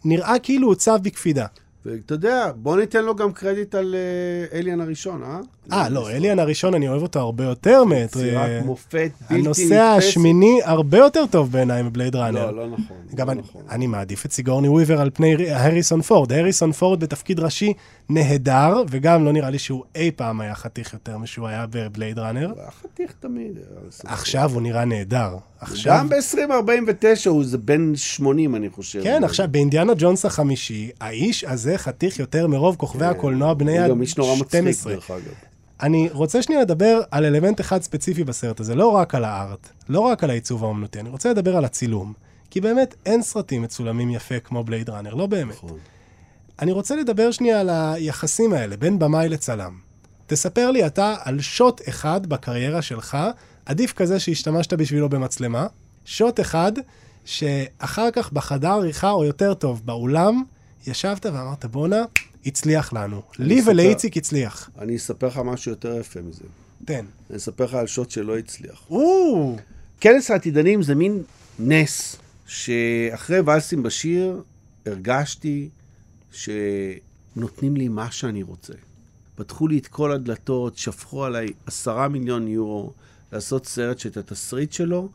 Speaker 3: נראה כאילו עוצב בקפידה.
Speaker 4: ואתה יודע, בוא ניתן לו גם קרדיט על אה, אליאן הראשון, אה?
Speaker 3: אה, לא, אליאן הראשון, אני אוהב אותו הרבה יותר מאת...
Speaker 4: יצירת
Speaker 3: אה,
Speaker 4: מופת בלתי
Speaker 3: הנושא
Speaker 4: נתפסת.
Speaker 3: השמיני הרבה יותר טוב בעיניי מבלייד ראנר.
Speaker 4: לא, לא נכון.
Speaker 3: גם
Speaker 4: לא
Speaker 3: אני,
Speaker 4: נכון.
Speaker 3: אני מעדיף את סיגורני וויבר על פני הריסון פורד. הריסון פורד בתפקיד ראשי נהדר, וגם לא נראה לי שהוא אי פעם היה חתיך יותר משהוא היה בבלייד ראנר.
Speaker 4: הוא היה חתיך תמיד. סבבה.
Speaker 3: עכשיו הוא נראה נהדר. עכשיו...
Speaker 4: גם ב-2049 הוא זה בן 80, אני חושב.
Speaker 3: כן, עכשיו, באינדיאנה ג'ונס החמישי, האיש הזה חתיך יותר מרוב כוכבי הקולנוע בני
Speaker 4: כן. הוא
Speaker 3: ה-12.
Speaker 4: גם איש נורא מצחיק, דרך אגב.
Speaker 3: אני רוצה שנייה לדבר על אלמנט אחד ספציפי בסרט הזה, לא רק על הארט, לא רק על העיצוב האומנותי, אני רוצה לדבר על הצילום. כי באמת אין סרטים מצולמים יפה כמו בלייד ראנר, לא באמת.
Speaker 4: נכון.
Speaker 3: אני רוצה לדבר שנייה על היחסים האלה בין במאי לצלם. תספר לי אתה על שוט אחד בקריירה שלך, עדיף כזה שהשתמשת בשבילו במצלמה, שוט אחד שאחר כך בחדר עריכה, או יותר טוב, באולם, ישבת ואמרת, בואנה, הצליח לנו. לי
Speaker 4: אספר-
Speaker 3: ולאיציק הצליח.
Speaker 4: אני אספר לך משהו יותר יפה מזה.
Speaker 3: תן.
Speaker 4: אני אספר לך על שוט שלא הצליח.
Speaker 3: או,
Speaker 4: כנס העתידנים זה מין נס, שאחרי ולסים בשיר הרגשתי שנותנים לי מה שאני רוצה. פתחו לי את כל הדלתות, שפכו עליי עשרה מיליון יורו לעשות סרט שאת התסריט שלו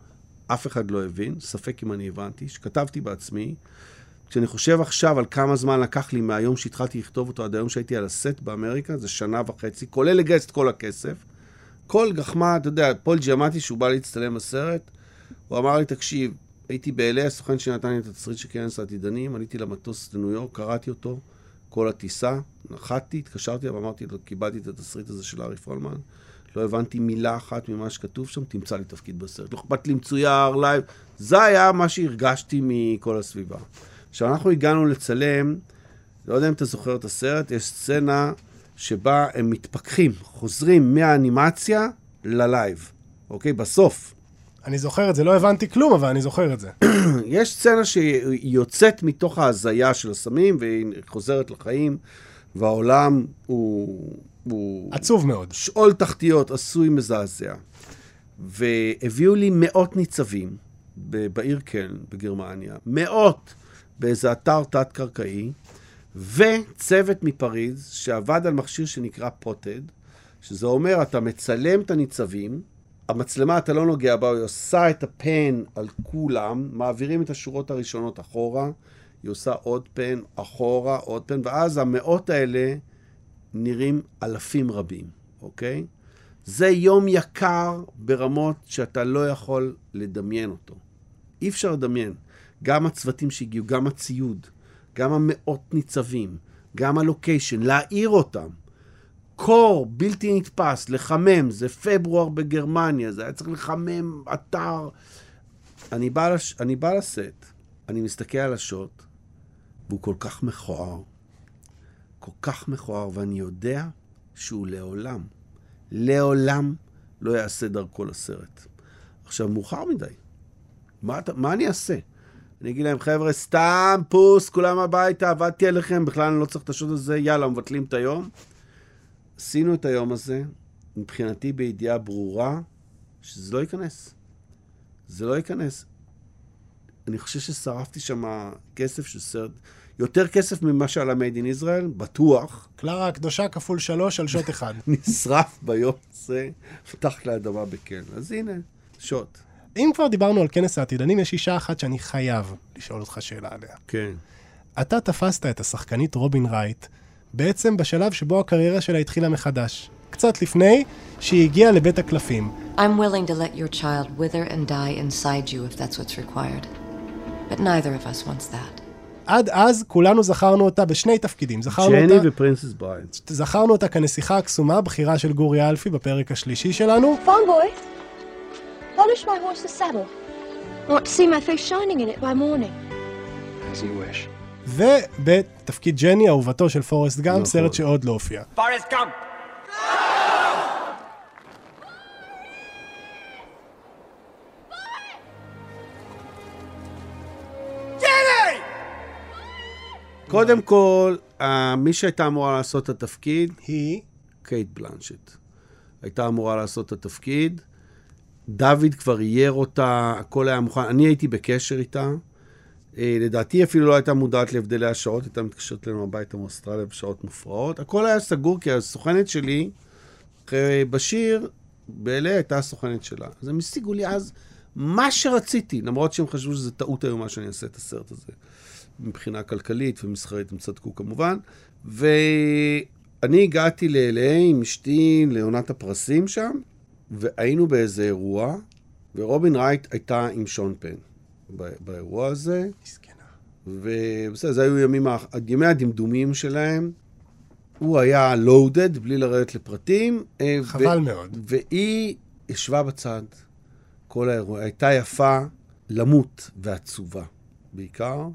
Speaker 4: אף אחד לא הבין, ספק אם אני הבנתי, שכתבתי בעצמי. כשאני חושב עכשיו על כמה זמן לקח לי מהיום שהתחלתי לכתוב אותו עד היום שהייתי על הסט באמריקה, זה שנה וחצי, כולל לגייס את כל הכסף. כל גחמה, אתה יודע, פול ג'יאמטי, שהוא בא להצטלם בסרט, הוא אמר לי, תקשיב, הייתי ב-LA, הסוכן שנתן לי את התסריט של כנס העתידנים, עליתי למטוס לניו יורק, קראתי אותו, כל הטיסה, נחתתי, התקשרתי אליו, אמרתי לו, קיבלתי את התסריט הזה של ארי פרלמן, לא הבנתי מילה אחת ממה שכתוב שם, תמצא לי תפקיד בסרט. לא אכפת לי מצויר, live, זה היה מה שהרגשתי מכל הסביבה. עכשיו, אנחנו הגענו לצלם, לא יודע אם אתה זוכר את הסרט, יש סצנה שבה הם מתפכחים, חוזרים מהאנימציה ל live, אוקיי? בסוף.
Speaker 3: אני זוכר את זה, לא הבנתי כלום, אבל אני זוכר את זה.
Speaker 4: יש סצנה שהיא יוצאת מתוך ההזיה של הסמים, והיא חוזרת לחיים, והעולם הוא... הוא
Speaker 3: עצוב מאוד.
Speaker 4: שאול תחתיות, עשוי מזעזע. והביאו לי מאות ניצבים בעיר קלן, בגרמניה, מאות, באיזה אתר תת-קרקעי, וצוות מפריז שעבד על מכשיר שנקרא פוטד, שזה אומר, אתה מצלם את הניצבים, המצלמה, אתה לא נוגע בה, היא עושה את הפן על כולם, מעבירים את השורות הראשונות אחורה, היא עושה עוד פן, אחורה, עוד פן, ואז המאות האלה נראים אלפים רבים, אוקיי? זה יום יקר ברמות שאתה לא יכול לדמיין אותו. אי אפשר לדמיין. גם הצוותים שהגיעו, גם הציוד, גם המאות ניצבים, גם הלוקיישן, להעיר אותם. קור בלתי נתפס, לחמם, זה פברואר בגרמניה, זה היה צריך לחמם אתר. אני בא, לש... אני בא לסט, אני מסתכל על השוט, והוא כל כך מכוער, כל כך מכוער, ואני יודע שהוא לעולם, לעולם לא יעשה דרכו לסרט. עכשיו, מאוחר מדי. מה, אתה- מה אני אעשה? אני אגיד להם, חבר'ה, סתם פוס, כולם הביתה, עבדתי עליכם, בכלל אני לא צריך את השוט הזה, יאללה, מבטלים את היום. עשינו את היום הזה, מבחינתי בידיעה ברורה, שזה לא ייכנס. זה לא ייכנס. אני חושב ששרפתי שם כסף של סרט, יותר כסף ממה שעלה מייד אין ישראל, בטוח.
Speaker 3: קלרה הקדושה כפול שלוש על שוט אחד.
Speaker 4: נשרף ביום הזה, מתחת לאדמה בקן. אז הנה, שוט.
Speaker 3: אם כבר דיברנו על כנס העתידנים, יש אישה אחת שאני חייב לשאול אותך שאלה עליה.
Speaker 4: כן.
Speaker 3: אתה תפסת את השחקנית רובין רייט בעצם בשלב שבו הקריירה שלה התחילה מחדש. קצת לפני שהיא הגיעה לבית הקלפים.
Speaker 13: I'm willing to let your child wither and die inside you if that's what's required. But neither of us wants that.
Speaker 3: עד אז כולנו זכרנו אותה בשני תפקידים. זכרנו
Speaker 4: ג'ני
Speaker 3: אותה,
Speaker 4: ופרינסס בריין.
Speaker 3: זכרנו אותה כנסיכה הקסומה, בחירה של גורי אלפי בפרק השלישי שלנו.
Speaker 14: Boy, polish my horse's saddle. I want to see my face shining in it by morning.
Speaker 8: As you wish.
Speaker 3: ובתפקיד ג'ני, אהובתו של פורסט גאמפ,
Speaker 4: נכון.
Speaker 3: סרט שעוד לא הופיע.
Speaker 8: Forrest Gump!
Speaker 4: קודם כל, אה, מי שהייתה אמורה לעשות את התפקיד,
Speaker 3: היא
Speaker 4: קייט בלנשט. הייתה אמורה לעשות את התפקיד. דוד כבר אייר אותה, הכל היה מוכן. אני הייתי בקשר איתה. אה, לדעתי אפילו לא הייתה מודעת להבדלי השעות, הייתה מתקשרת אלינו הביתה מאוסטרליה בשעות מופרעות. הכל היה סגור, כי הסוכנת שלי, אחרי בשיר, ב-LA הייתה הסוכנת שלה. אז הם השיגו לי אז מה שרציתי, למרות שהם חשבו שזה טעות איומה שאני אעשה את הסרט הזה. מבחינה כלכלית ומסחרית, הם צדקו כמובן. ואני הגעתי ל-LA עם אשתי לעונת הפרסים שם, והיינו באיזה אירוע, ורובין רייט הייתה עם שון פן באירוע הזה.
Speaker 3: מסכנה.
Speaker 4: ובסדר, זה היו ימים, ימי הדמדומים שלהם. הוא היה לואודד, בלי לרדת לפרטים. אה, ו-
Speaker 3: חבל מאוד.
Speaker 4: והיא ישבה בצד כל האירוע. הייתה יפה למות ועצובה, בעיקר.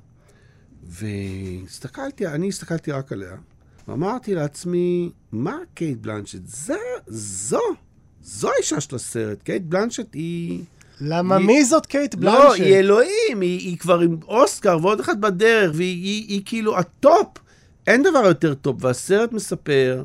Speaker 4: והסתכלתי, אני הסתכלתי רק עליה, ואמרתי לעצמי, מה קייט בלנשט? זה, זו, זו האישה של הסרט. קייט בלנשט היא...
Speaker 3: למה
Speaker 4: היא-
Speaker 3: מי זאת קייט בלנשט?
Speaker 4: לא, היא אלוהים, היא, היא כבר עם אוסקר ועוד אחד בדרך, והיא היא, היא כאילו הטופ. אין דבר יותר טופ. והסרט מספר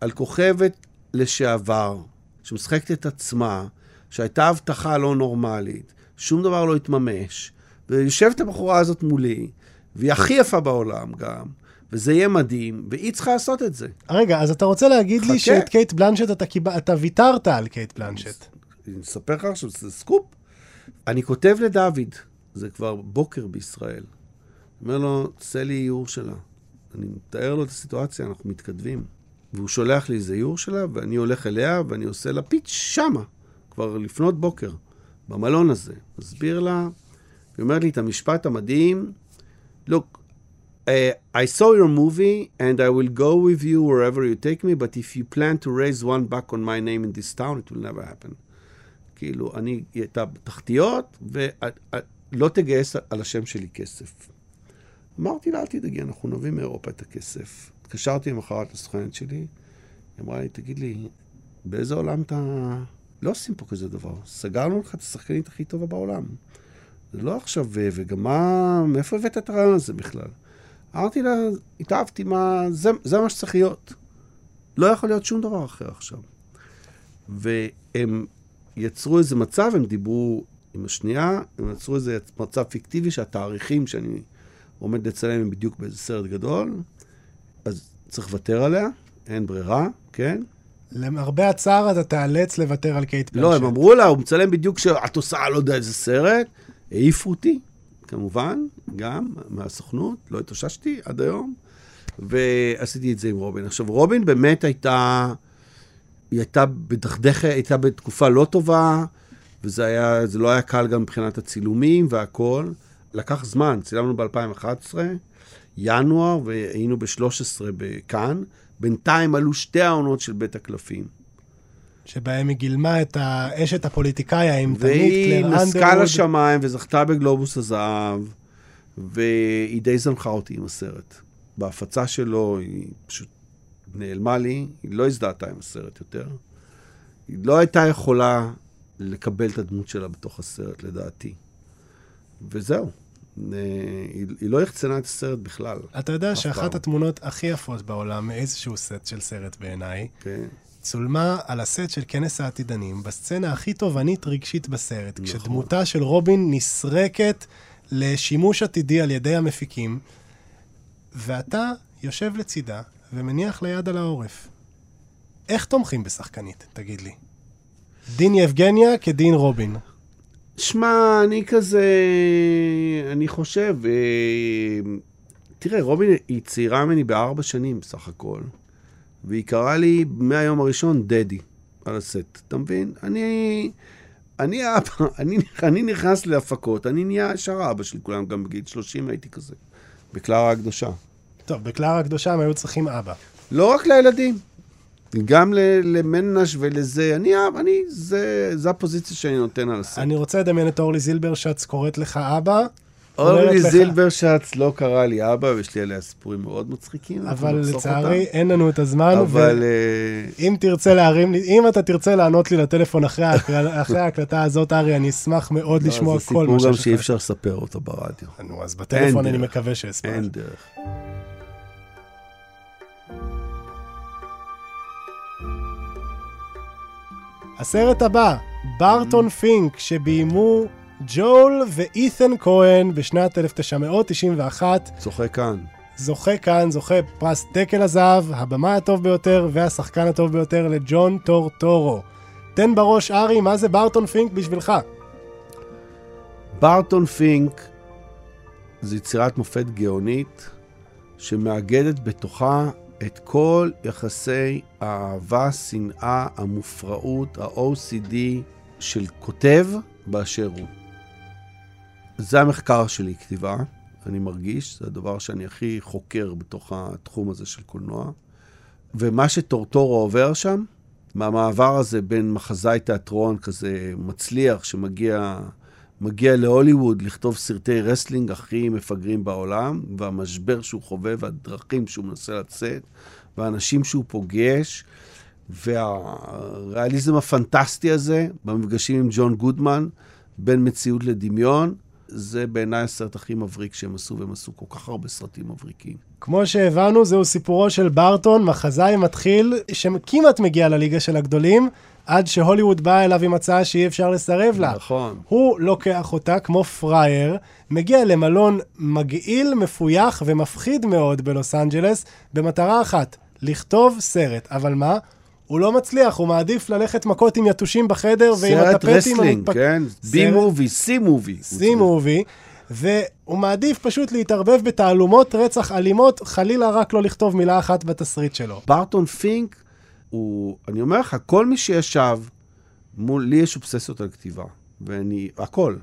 Speaker 4: על כוכבת לשעבר, שמשחקת את עצמה, שהייתה הבטחה לא נורמלית, שום דבר לא התממש, ויושבת הבחורה הזאת מולי, והיא הכי יפה בעולם גם, וזה יהיה מדהים, והיא צריכה לעשות את זה.
Speaker 3: רגע, אז אתה רוצה להגיד לי
Speaker 4: חכה.
Speaker 3: שאת קייט בלנשט אתה. אתה ויתרת על קייט בלנשט.
Speaker 4: אני אספר לך עכשיו, זה סקופ. אני כותב לדוד, זה כבר בוקר בישראל. אומר לו, צא לי איור שלה. אני מתאר לו את הסיטואציה, אנחנו מתכתבים. והוא שולח לי איזה איור שלה, ואני הולך אליה, ואני עושה לה pitch שמה, כבר לפנות בוקר, במלון הזה. מסביר לה, היא אומרת לי את המשפט המדהים, look, uh, I saw your movie and I will go with you wherever you take me, but if you plan to raise one buck on my name in this town, it will never happen. כאילו, אני, היא הייתה בתחתיות, ולא תגייס על השם שלי כסף. אמרתי לה, אל תדאגי, אנחנו נביא מאירופה את הכסף. התקשרתי למחרת לסוכנת שלי, היא אמרה לי, תגיד לי, באיזה עולם אתה... לא עושים פה כזה דבר. סגרנו לך את השחקנית הכי טובה בעולם. זה לא עכשיו, וגם מה, מאיפה הבאת את הרעיון הזה בכלל? אמרתי לה, התאהבתי, מה, זה, זה מה שצריך להיות. לא יכול להיות שום דבר אחר עכשיו. והם יצרו איזה מצב, הם דיברו עם השנייה, הם יצרו איזה מצב פיקטיבי שהתאריכים שאני עומד לצלם הם בדיוק באיזה סרט גדול, אז צריך לוותר עליה, אין ברירה, כן?
Speaker 3: למרבה הצער אתה תיאלץ לוותר על קייט בלנשט.
Speaker 4: לא, הם אמרו לה, הוא מצלם בדיוק כשאת עושה לא יודע איזה סרט, העיפו אותי, כמובן, גם מהסוכנות, לא התאוששתי עד היום, ועשיתי את זה עם רובין. עכשיו, רובין באמת הייתה, היא הייתה בדכדכת, הייתה בתקופה לא טובה, וזה היה, לא היה קל גם מבחינת הצילומים והכול. לקח זמן, צילמנו ב-2011, ינואר, והיינו ב-13 בכאן. בינתיים עלו שתי העונות של בית הקלפים.
Speaker 3: שבהם היא גילמה את האשת הפוליטיקאי האימתנית,
Speaker 4: והיא
Speaker 3: קלר
Speaker 4: נסקה
Speaker 3: אנדרווד.
Speaker 4: לשמיים וזכתה בגלובוס הזהב, והיא די זנחה אותי עם הסרט. בהפצה שלו היא פשוט נעלמה לי, היא לא הזדהתה עם הסרט יותר. היא לא הייתה יכולה לקבל את הדמות שלה בתוך הסרט, לדעתי. וזהו. אה, היא, היא לא יחצנה את הסרט בכלל.
Speaker 3: אתה יודע שאחת
Speaker 4: פעם.
Speaker 3: התמונות הכי יפות בעולם מאיזשהו סט של סרט בעיניי,
Speaker 4: כן.
Speaker 3: צולמה על הסט של כנס העתידנים, בסצנה הכי תובענית רגשית בסרט,
Speaker 4: נכון.
Speaker 3: כשדמותה של רובין נסרקת לשימוש עתידי על ידי המפיקים, ואתה יושב לצידה ומניח ליד על העורף. איך תומכים בשחקנית, תגיד לי? דין יבגניה כדין רובין.
Speaker 4: שמע, אני כזה... אני חושב... אה, תראה, רובין היא צעירה ממני בארבע שנים בסך הכל, והיא קראה לי מהיום הראשון דדי על הסט, אתה מבין? אני... אני אבא, אני, אני נכנס להפקות, אני נהיה ישר אבא של כולם, גם בגיל 30 הייתי כזה, בקלרה הקדושה.
Speaker 3: טוב, בקלרה הקדושה הם היו צריכים אבא.
Speaker 4: לא רק לילדים, גם למנש ולזה, אני, אני, זה, זה הפוזיציה שאני נותן על הסט.
Speaker 3: אני רוצה לדמיין את אורלי זילברשץ קוראת לך אבא.
Speaker 4: אורלי זילברשץ לא קרא לי אבא, ויש לי עליה סיפורים מאוד מצחיקים.
Speaker 3: אבל לצערי
Speaker 4: אותם.
Speaker 3: אין לנו את הזמן.
Speaker 4: אבל... אה,
Speaker 3: אם תרצה להרים לי, אם אתה תרצה לענות לי לטלפון אחרי אחרי ההקלטה הזאת, ארי, אני אשמח מאוד לשמוע
Speaker 4: לא, זה
Speaker 3: כל מה
Speaker 4: סיפור
Speaker 3: שיש לך.
Speaker 4: גם שאי אפשר לספר אותו ברדיו.
Speaker 3: נו, אז בטלפון אני. מקווה שאספר.
Speaker 4: אין דרך.
Speaker 3: הסרט הבא, ברטון פינק, שביימו ג'ול ואית'ן כהן בשנת 1991.
Speaker 4: זוכה כאן.
Speaker 3: זוכה כאן, זוכה פרס דקל הזהב, הבמאי הטוב ביותר והשחקן הטוב ביותר לג'ון טורטורו. תן בראש, ארי, מה זה ברטון פינק בשבילך?
Speaker 4: ברטון פינק זו יצירת מופת גאונית שמאגדת בתוכה את כל יחסי האהבה, שנאה, המופרעות, ה-OCD של כותב באשר הוא. זה המחקר שלי, כתיבה, אני מרגיש, זה הדבר שאני הכי חוקר בתוך התחום הזה של קולנוע. ומה שטורטורו עובר שם, מהמעבר הזה בין מחזאי תיאטרון כזה מצליח, שמגיע מגיע להוליווד לכתוב סרטי wrestling הכי מפגרים בעולם, והמשבר שהוא חווה והדרכים שהוא מנסה לצאת, והאנשים שהוא פוגש, והריאליזם הפנטסטי הזה במפגשים עם ג'ון גודמן, בין מציאות לדמיון, זה בעיניי הסרט הכי מבריק שהם עשו, והם עשו כל כך הרבה סרטים מבריקים.
Speaker 3: כמו שהבנו, זהו סיפורו של ברטון, מחזאי מתחיל, שכמעט מגיע לליגה של הגדולים, עד שהוליווד באה אליו עם הצעה שאי אפשר לסרב לה.
Speaker 4: נכון.
Speaker 3: הוא לוקח אותה כמו פראייר, מגיע למלון מגעיל, מפויח ומפחיד מאוד בלוס אנג'לס, במטרה אחת, לכתוב סרט. אבל מה? הוא לא מצליח, הוא מעדיף ללכת מכות עם יתושים בחדר ועם
Speaker 4: סרט
Speaker 3: הטפטים
Speaker 4: wrestling,
Speaker 3: המתפק-
Speaker 4: כן? B
Speaker 3: סרט-
Speaker 4: movie, C movie.
Speaker 3: C movie, והוא מעדיף פשוט להתערבב בתעלומות רצח אלימות, חלילה רק לא לכתוב מילה אחת בתסריט שלו.
Speaker 4: ברטון פינק הוא, אני אומר לך, כל מי שישב מול, לי יש אובססיות על כתיבה, ואני, הכל.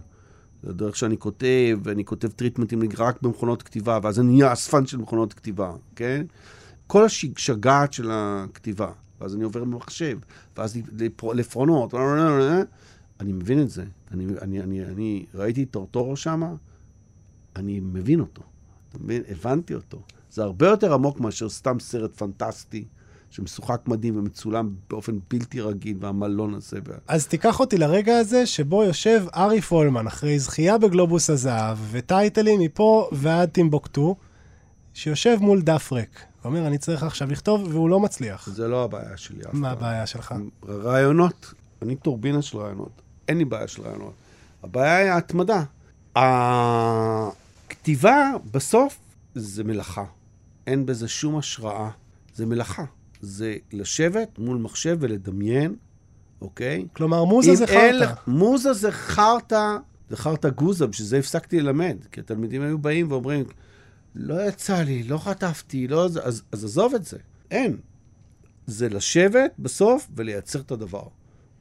Speaker 4: זה הדרך שאני כותב, ואני כותב טריטמנטים רק במכונות כתיבה, ואז אני נהיה אספן של מכונות כתיבה, כן? כל השגעת של הכתיבה, ואז אני עובר במחשב, ואז לפר- לפרונות, אני מבין את זה. אני, אני, אני, אני ראיתי את טורטורו שמה, אני מבין אותו. מבין? הבנתי אותו. זה הרבה יותר עמוק מאשר סתם סרט פנטסטי, שמשוחק מדהים ומצולם באופן בלתי רגיל, והמלון הזה.
Speaker 3: אז תיקח אותי לרגע הזה שבו יושב ארי פולמן אחרי זכייה בגלובוס הזהב וטייטלים מפה ועד טימבוקטו, שיושב מול דף ריק. ואומר, אני צריך עכשיו לכתוב, והוא לא מצליח.
Speaker 4: זה לא הבעיה שלי אף
Speaker 3: מה
Speaker 4: פעם.
Speaker 3: הבעיה שלך?
Speaker 4: רעיונות. אני טורבינה של רעיונות. אין לי בעיה של רעיונות. הבעיה היא ההתמדה. הכתיבה, בסוף, זה מלאכה. אין בזה שום השראה. זה מלאכה. זה לשבת מול מחשב ולדמיין, אוקיי?
Speaker 3: כלומר, מוזה זה
Speaker 4: אין
Speaker 3: חרטא.
Speaker 4: מוזה זה חרטא, זה חרטא גוזה, בשביל זה הפסקתי ללמד. כי התלמידים היו באים ואומרים, לא יצא לי, לא חטפתי, לא אז, אז עזוב את זה. אין. זה לשבת בסוף ולייצר את הדבר.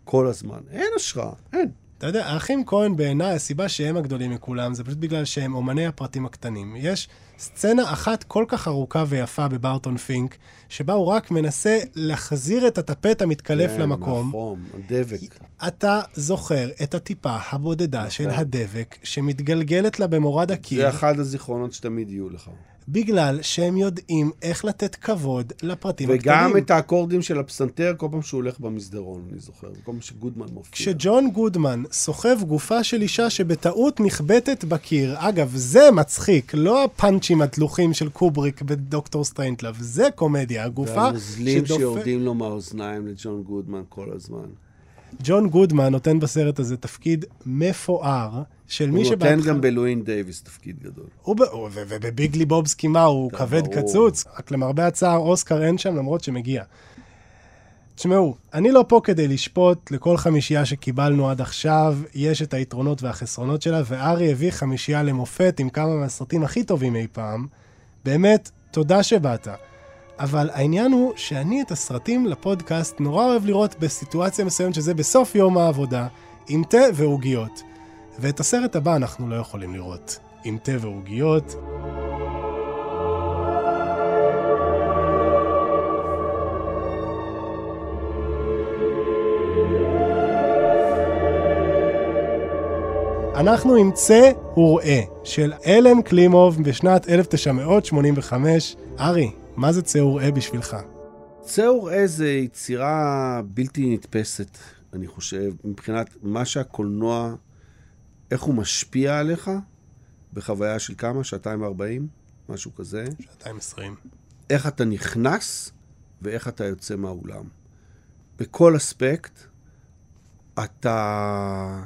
Speaker 4: כל הזמן. אין השראה, אין.
Speaker 3: אתה יודע, האחים כהן בעיניי, הסיבה שהם הגדולים מכולם, זה פשוט בגלל שהם אומני הפרטים הקטנים. יש סצנה אחת כל כך ארוכה ויפה בברטון פינק, שבה הוא רק מנסה להחזיר את הטפט המתקלף
Speaker 4: כן,
Speaker 3: למקום.
Speaker 4: נכון, הדבק.
Speaker 3: אתה זוכר את הטיפה הבודדה של הדבק שמתגלגלת לה במורד הקיר,
Speaker 4: זה אחד הזיכרונות שתמיד יהיו לך.
Speaker 3: בגלל שהם יודעים איך לתת כבוד לפרטים
Speaker 4: וגם
Speaker 3: הקטנים.
Speaker 4: את האקורדים של הפסנתר כל פעם שהוא הולך במסדרון, אני זוכר. כל פעם שגודמן מופיע.
Speaker 3: כשג'ון גודמן סוחב גופה של אישה שבטעות נחבטת בקיר, אגב, זה מצחיק, לא הפאנצ'ים הדלוחים של קובריק בדוקטור סטריינג'לאב, זה קומדיה, הגופה
Speaker 4: והנוזלים
Speaker 3: שדופק...
Speaker 4: שיורדים לו מהאוזניים לג'ון גודמן כל הזמן.
Speaker 3: ג'ון גודמן נותן בסרט הזה תפקיד מפואר של מי
Speaker 4: הוא
Speaker 3: שבהתחלה...
Speaker 4: נותן גם בלואין דייוויס תפקיד גדול.
Speaker 3: הוא ב- הוא- ו- ובביג ליבובסקי מה, הוא כבד
Speaker 4: ברור.
Speaker 3: קצוץ, רק למרבה הצער אוסקר אין שם למרות שמגיע. תשמעו, אני לא פה כדי לשפוט, לכל חמישייה שקיבלנו עד עכשיו, יש את היתרונות והחסרונות שלה, וארי הביא חמישייה למופת עם כמה מהסרטים הכי טובים אי פעם. באמת, תודה שבאת. אבל העניין הוא שאני את הסרטים לפודקאסט נורא אוהב לראות בסיטואציה מסוימת שזה בסוף יום העבודה, עם תה ועוגיות. ואת הסרט הבא אנחנו לא יכולים לראות עם תה ועוגיות. אנחנו עם צא וראה של אלם קלימוב בשנת 1985. ארי, מה זה צא וראה בשבילך?
Speaker 4: צאור עז זה יצירה בלתי נתפסת, אני חושב, מבחינת מה שהקולנוע, איך הוא משפיע עליך בחוויה של כמה? שעתיים וארבעים? משהו כזה.
Speaker 3: שעתיים עשרים.
Speaker 4: איך אתה נכנס ואיך אתה יוצא מהאולם. בכל אספקט, אתה...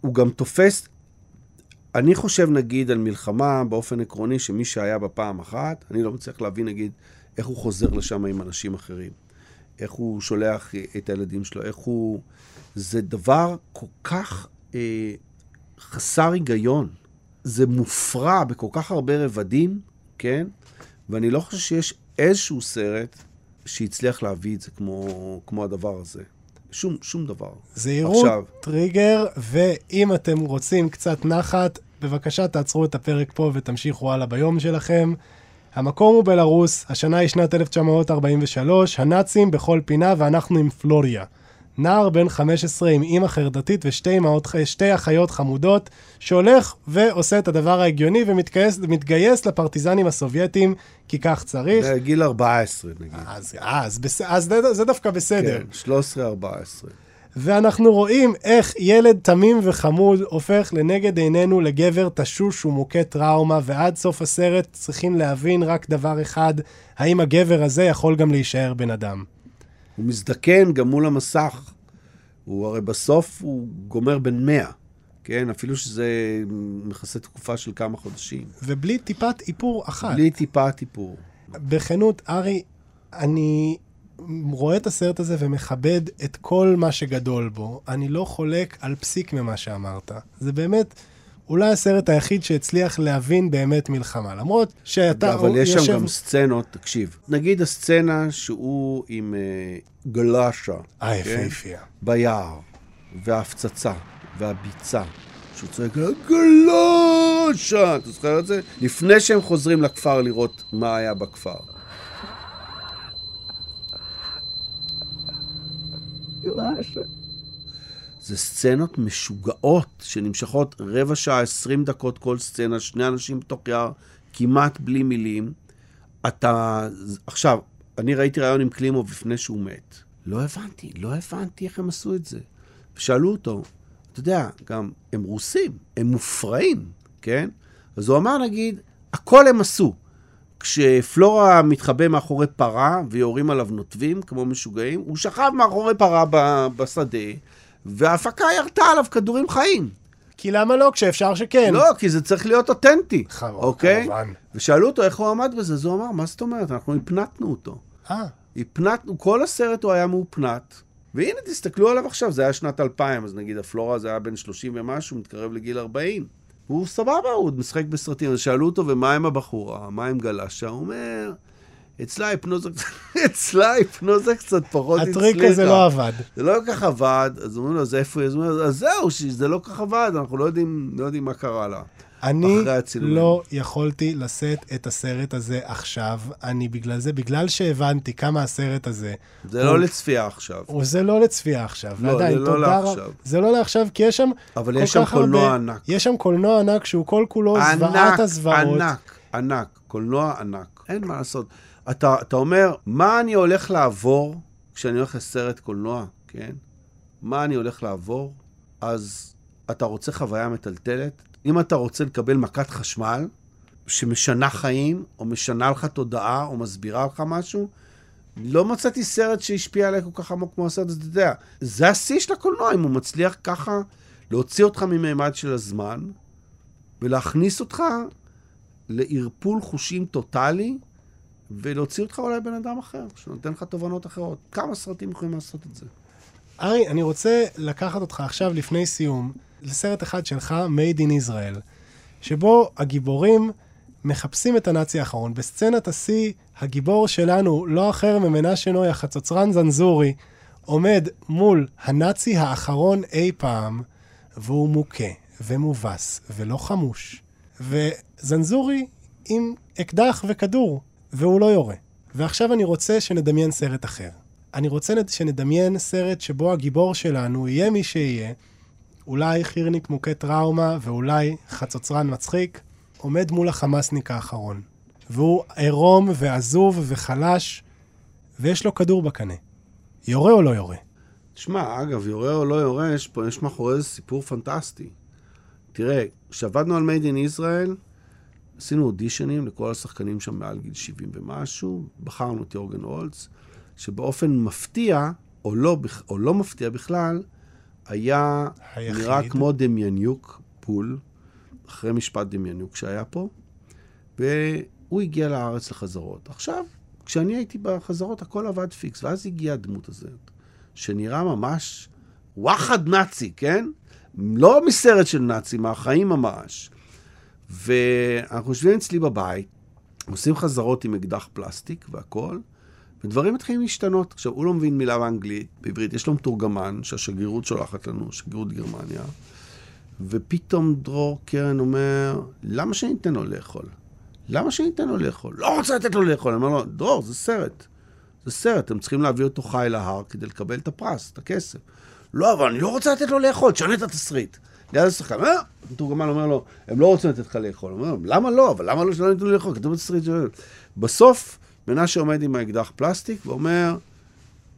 Speaker 4: הוא גם תופס... אני חושב, נגיד, על מלחמה באופן עקרוני, שמי שהיה בה פעם אחת, אני לא מצליח להבין, נגיד, איך הוא חוזר לשם עם אנשים אחרים. איך הוא שולח את הילדים שלו, איך הוא... זה דבר כל כך אה, חסר היגיון. זה מופרע בכל כך הרבה רבדים, כן? ואני לא חושב שיש איזשהו סרט שהצליח להביא את זה כמו, כמו הדבר הזה. שום, שום דבר.
Speaker 3: זהירות,
Speaker 4: עכשיו,
Speaker 3: טריגר, ואם אתם רוצים קצת נחת, בבקשה תעצרו את הפרק פה ותמשיכו הלאה ביום שלכם. המקום הוא בלרוס, השנה היא שנת 1943, הנאצים בכל פינה ואנחנו עם פלוריה. נער בן 15 עם אימא חרדתית ושתי אמהות, שתי אחיות חמודות, שהולך ועושה את הדבר ההגיוני ומתגייס מתגייס לפרטיזנים הסובייטים, כי כך צריך.
Speaker 4: בגיל 14, נגיד.
Speaker 3: אז, אז, בס... אז זה, זה דווקא בסדר.
Speaker 4: כן, 13-14.
Speaker 3: ואנחנו רואים איך ילד תמים וחמוד הופך לנגד עינינו לגבר תשוש ומוכה טראומה, ועד סוף הסרט צריכים להבין רק דבר אחד, האם הגבר הזה יכול גם להישאר בן אדם.
Speaker 4: הוא מזדקן גם מול המסך. הוא הרי בסוף הוא גומר בן 100, כן? אפילו שזה מכסה תקופה של כמה חודשים.
Speaker 3: ובלי טיפת איפור אחת.
Speaker 4: בלי טיפת איפור.
Speaker 3: בכנות, ארי, אני רואה את הסרט הזה ומכבד את כל מה שגדול בו. אני לא חולק על פסיק ממה שאמרת. זה באמת... אולי הסרט היחיד שהצליח להבין באמת מלחמה, למרות שאתה...
Speaker 4: אבל יש
Speaker 3: יושב...
Speaker 4: שם גם סצנות, תקשיב, נגיד הסצנה שהוא עם uh, גלשה,
Speaker 3: אה, יפהפייה.
Speaker 4: ביער, וההפצצה, והביצה, שהוא צועק, גלשה! אתה זוכר את זה? לפני שהם חוזרים לכפר לראות מה היה בכפר.
Speaker 5: גלשה.
Speaker 4: זה סצנות משוגעות שנמשכות רבע שעה, עשרים דקות כל סצנה, שני אנשים בתוך יער, כמעט בלי מילים. אתה... עכשיו, אני ראיתי ראיון עם קלימוב לפני שהוא מת. לא הבנתי, לא הבנתי איך הם עשו את זה. ושאלו אותו, אתה יודע, גם הם רוסים, הם מופרעים, כן? אז הוא אמר, נגיד, הכל הם עשו. כשפלורה מתחבא מאחורי פרה ויורים עליו נוטבים כמו משוגעים, הוא שכב מאחורי פרה בשדה, וההפקה ירתה עליו כדורים חיים.
Speaker 3: כי למה לא? כשאפשר שכן.
Speaker 4: לא, כי זה צריך להיות אותנטי.
Speaker 3: חרוב,
Speaker 4: אוקיי?
Speaker 3: כמובן.
Speaker 4: ושאלו אותו איך הוא עמד בזה, אז הוא אמר, מה זאת אומרת? אנחנו הפנטנו אותו.
Speaker 3: אה.
Speaker 4: הפנטנו, כל הסרט הוא היה מאופנט. והנה, תסתכלו עליו עכשיו, זה היה שנת 2000, אז נגיד הפלורה זה היה בן 30 ומשהו, מתקרב לגיל 40. והוא סבבה, הוא עוד משחק בסרטים. אז שאלו אותו, ומה עם הבחורה? מה עם גלשה? הוא אומר, אצלה ההיפנוזה, אצלה ההיפנוזה קצת פחות הצליחה.
Speaker 3: הטריק הזה לא עבד.
Speaker 4: זה לא כל כך עבד, אז אומרים לו, אז איפה היא? אז אומרים לו, אז זהו, שזה לא כל כך עבד, אנחנו לא יודעים, לא יודעים מה קרה לה.
Speaker 3: אני. לא יכולתי לשאת את הסרט הזה עכשיו. אני בגלל זה, בגלל שהבנתי כמה הסרט הזה...
Speaker 4: זה לא לצפייה עכשיו.
Speaker 3: הוא זה לא לצפייה עכשיו.
Speaker 4: לא,
Speaker 3: ועדיין,
Speaker 4: זה לא
Speaker 3: תודה רב-
Speaker 4: לעכשיו.
Speaker 3: זה לא לעכשיו, כי יש שם
Speaker 4: אבל
Speaker 3: כל
Speaker 4: יש שם
Speaker 3: כך הרבה-
Speaker 4: קולנוע ענק.
Speaker 3: יש שם קולנוע ענק שהוא כל כולו זוועת
Speaker 4: ענק,
Speaker 3: הזוועות.
Speaker 4: ענק, ענק, קולנוע ענק. אין מה לעשות. אתה, אתה אומר, מה אני הולך לעבור כשאני הולך לסרט קולנוע, כן? מה אני הולך לעבור? אז אתה רוצה חוויה מטלטלת? אם אתה רוצה לקבל מכת חשמל שמשנה חיים, או משנה לך תודעה, או מסבירה לך משהו, לא מצאתי סרט שהשפיע עליי כל כך עמוק כמו הסרט הזה, אתה יודע. זה השיא של הקולנוע, אם הוא מצליח ככה להוציא אותך ממימד של הזמן, ולהכניס אותך לערפול חושים טוטאלי, ולהוציא אותך אולי בן אדם אחר, שנותן לך תובנות אחרות. כמה סרטים יכולים לעשות את זה?
Speaker 3: ארי, אני רוצה לקחת אותך עכשיו, לפני סיום, לסרט אחד שלך, Made in Israel, שבו הגיבורים מחפשים את הנאצי האחרון. בסצנת השיא, הגיבור שלנו, לא אחר ממנשה נוי, החצוצרן זנזורי, עומד מול הנאצי האחרון אי פעם, והוא מוכה ומובס ולא חמוש. וזנזורי עם אקדח וכדור, והוא לא יורה. ועכשיו אני רוצה שנדמיין סרט אחר. אני רוצה נד- שנדמיין סרט שבו הגיבור שלנו יהיה מי שיהיה, אולי חירניק מוכה טראומה ואולי חצוצרן מצחיק, עומד מול החמאסניק האחרון. והוא עירום ועזוב וחלש, ויש לו כדור בקנה. יורה או לא יורה?
Speaker 4: תשמע, אגב, יורה או לא יורה, יש פה, יש מאחורי זה סיפור פנטסטי. תראה, כשעבדנו על Made in Israel, עשינו אודישנים לכל השחקנים שם מעל גיל 70 ומשהו, בחרנו את יורגן הולץ, שבאופן מפתיע, או לא, או לא מפתיע בכלל, היה
Speaker 3: היחיד.
Speaker 4: נראה כמו דמיאניוק בול, אחרי משפט דמיאניוק שהיה פה, והוא הגיע לארץ לחזרות. עכשיו, כשאני הייתי בחזרות, הכל עבד פיקס, ואז הגיעה הדמות הזאת, שנראה ממש וואחד נאצי, כן? לא מסרט של נאצי, מהחיים ממש. ואנחנו יושבים אצלי בבית, עושים חזרות עם אקדח פלסטיק והכול, ודברים מתחילים להשתנות. עכשיו, הוא לא מבין מילה באנגלית, בעברית, יש לו מתורגמן שהשגרירות שולחת לנו, שגרירות גרמניה, ופתאום דרור קרן אומר, למה שאני אתן לו לאכול? למה שאני אתן לו לאכול? לא רוצה לתת לו לאכול. אני אומר לו, דרור, זה סרט. זה סרט, אתם צריכים להביא אותו חי להר כדי לקבל את הפרס, את הכסף. לא, אבל אני לא רוצה לתת לו לאכול, תשנה את התסריט. ליד השחקן, אה? המתורגמן אומר לו, הם לא רוצים לתת לך לאכול. הוא אומר, למה לא? אבל למה לא שלא ניתנו לאכול? כתוב בתסריט שלו. בסוף, מנשה עומד עם האקדח פלסטיק ואומר,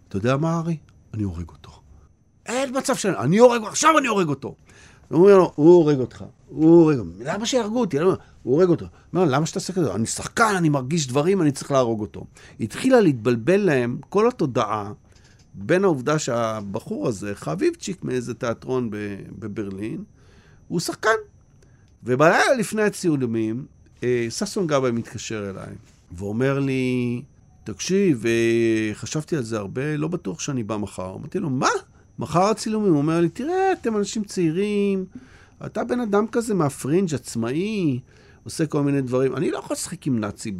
Speaker 4: אתה יודע מה, ארי? אני הורג אותו. אין מצב שאני, אני הורג, עכשיו אני הורג אותו. הוא אומר לו, הוא הורג אותך. הוא הורג, למה שיהרגו אותי? הוא הורג אותו. הוא אומר, למה שאתה עושה כזה? אני שחקן, אני מרגיש דברים, אני צריך להרוג אותו. התחילה להתבלבל להם כל התודעה בין העובדה שהבחור הזה, חביבצ'יק מאיזה תיאטרון בברלין, הוא שחקן. ובלילה לפני הצילומים, אה, ששון גבאי מתקשר אליי, ואומר לי, תקשיב, אה, חשבתי על זה הרבה, לא בטוח שאני בא מחר. אמרתי לו, מה? מחר הצילומים? הוא אומר לי, תראה, אתם אנשים צעירים, אתה בן אדם כזה מהפרינג' עצמאי, עושה כל מיני דברים. אני לא יכול לשחק עם נאצי.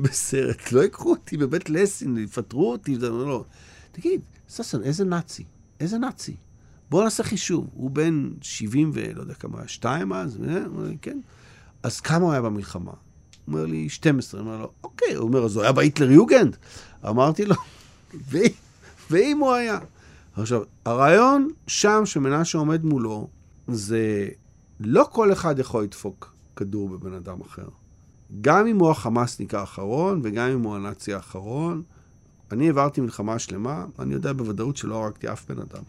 Speaker 4: בסרט, לא ייקחו אותי בבית לסין, יפטרו אותי, זה לא. תגיד, ששון, איזה נאצי? איזה נאצי? בוא נעשה חישוב. הוא בן 70 ולא יודע כמה, 2 אז? אה? לי, כן. אז כמה הוא היה במלחמה? הוא אומר לי, 12. אני אומר לו, אוקיי. הוא אומר, אז הוא היה בהיטלר יוגנד? אמרתי לו, "ואם- ואם הוא היה? עכשיו, הרעיון שם שמנשה עומד מולו, זה לא כל אחד יכול לדפוק כדור בבן אדם אחר. גם אם הוא החמאסניק האחרון וגם אם הוא הנאצי האחרון, אני העברתי מלחמה שלמה, אני יודע בוודאות שלא הרגתי אף בן אדם,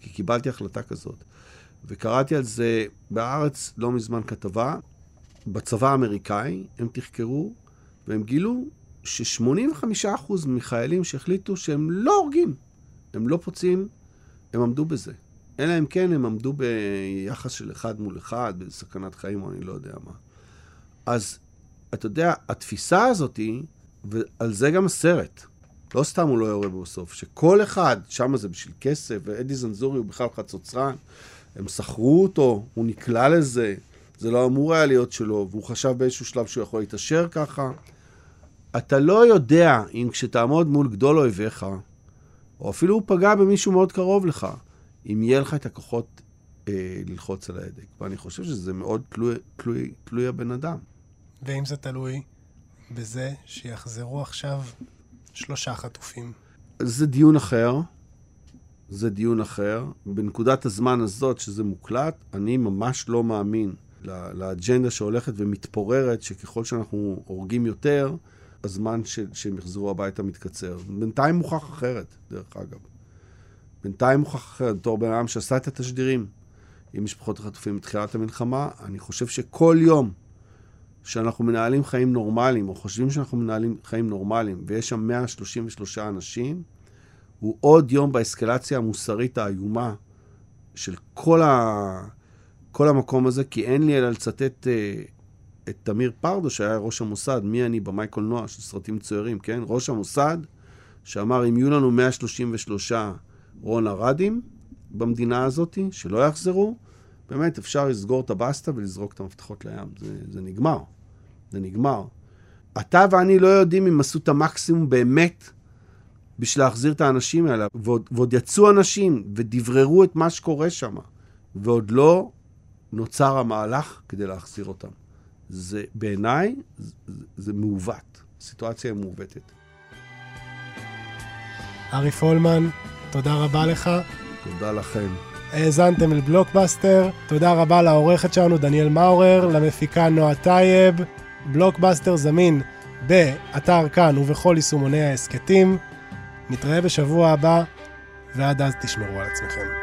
Speaker 4: כי קיבלתי החלטה כזאת. וקראתי על זה בארץ לא מזמן כתבה, בצבא האמריקאי הם תחקרו, והם גילו ש-85% מחיילים שהחליטו שהם לא הורגים, הם לא פוצעים, הם עמדו בזה. אלא אם כן הם עמדו ביחס של אחד מול אחד, בסכנת חיים או אני לא יודע מה. אז אתה יודע, התפיסה הזאת היא, ועל זה גם הסרט, לא סתם הוא לא יורה בסוף, שכל אחד, שם זה בשביל כסף, ואדי זנזורי הוא בכלל חצוצרן, הם שכרו אותו, הוא נקלע לזה, זה לא אמור היה להיות שלו, והוא חשב באיזשהו שלב שהוא יכול להתעשר ככה. אתה לא יודע אם כשתעמוד מול גדול אויביך, או אפילו הוא פגע במישהו מאוד קרוב לך, אם יהיה לך את הכוחות אה, ללחוץ על ההדק. ואני חושב שזה מאוד תלוי, תלוי, תלוי הבן אדם.
Speaker 3: ואם זה תלוי בזה שיחזרו עכשיו שלושה חטופים.
Speaker 4: זה דיון אחר. זה דיון אחר. בנקודת הזמן הזאת, שזה מוקלט, אני ממש לא מאמין לאג'נדה שהולכת ומתפוררת, שככל שאנחנו הורגים יותר, הזמן ש, שהם יחזרו הביתה מתקצר. בינתיים מוכח אחרת, דרך אגב. בינתיים מוכח אחרת, בתור בן אדם שעשה את התשדירים עם משפחות החטופים מתחילת המלחמה, אני חושב שכל יום שאנחנו מנהלים חיים נורמליים, או חושבים שאנחנו מנהלים חיים נורמליים, ויש שם 133 אנשים, הוא עוד יום באסקלציה המוסרית האיומה של כל, ה... כל המקום הזה, כי אין לי אלא לצטט אה, את תמיר פרדו, שהיה ראש המוסד, מי אני במאי קולנוע של סרטים מצוירים, כן? ראש המוסד, שאמר, אם יהיו לנו 133 רון ארדים במדינה הזאת, שלא יחזרו, באמת אפשר לסגור את הבסטה ולזרוק את המפתחות לים. זה, זה נגמר. זה נגמר. אתה ואני לא יודעים אם עשו את המקסימום באמת בשביל להחזיר את האנשים האלה. ועוד, ועוד יצאו אנשים ודבררו את מה שקורה שם, ועוד לא נוצר המהלך כדי להחזיר אותם. זה בעיניי, זה, זה מעוות. הסיטואציה היא מעוותת.
Speaker 3: ארי פולמן, תודה רבה לך.
Speaker 4: תודה לכם.
Speaker 3: האזנתם לבלוקבאסטר, תודה רבה לעורכת שלנו דניאל מאורר, למפיקה נועה טייב. בלוקבאסטר זמין באתר כאן ובכל יישומוני ההסכתים. נתראה בשבוע הבא, ועד אז תשמרו על עצמכם.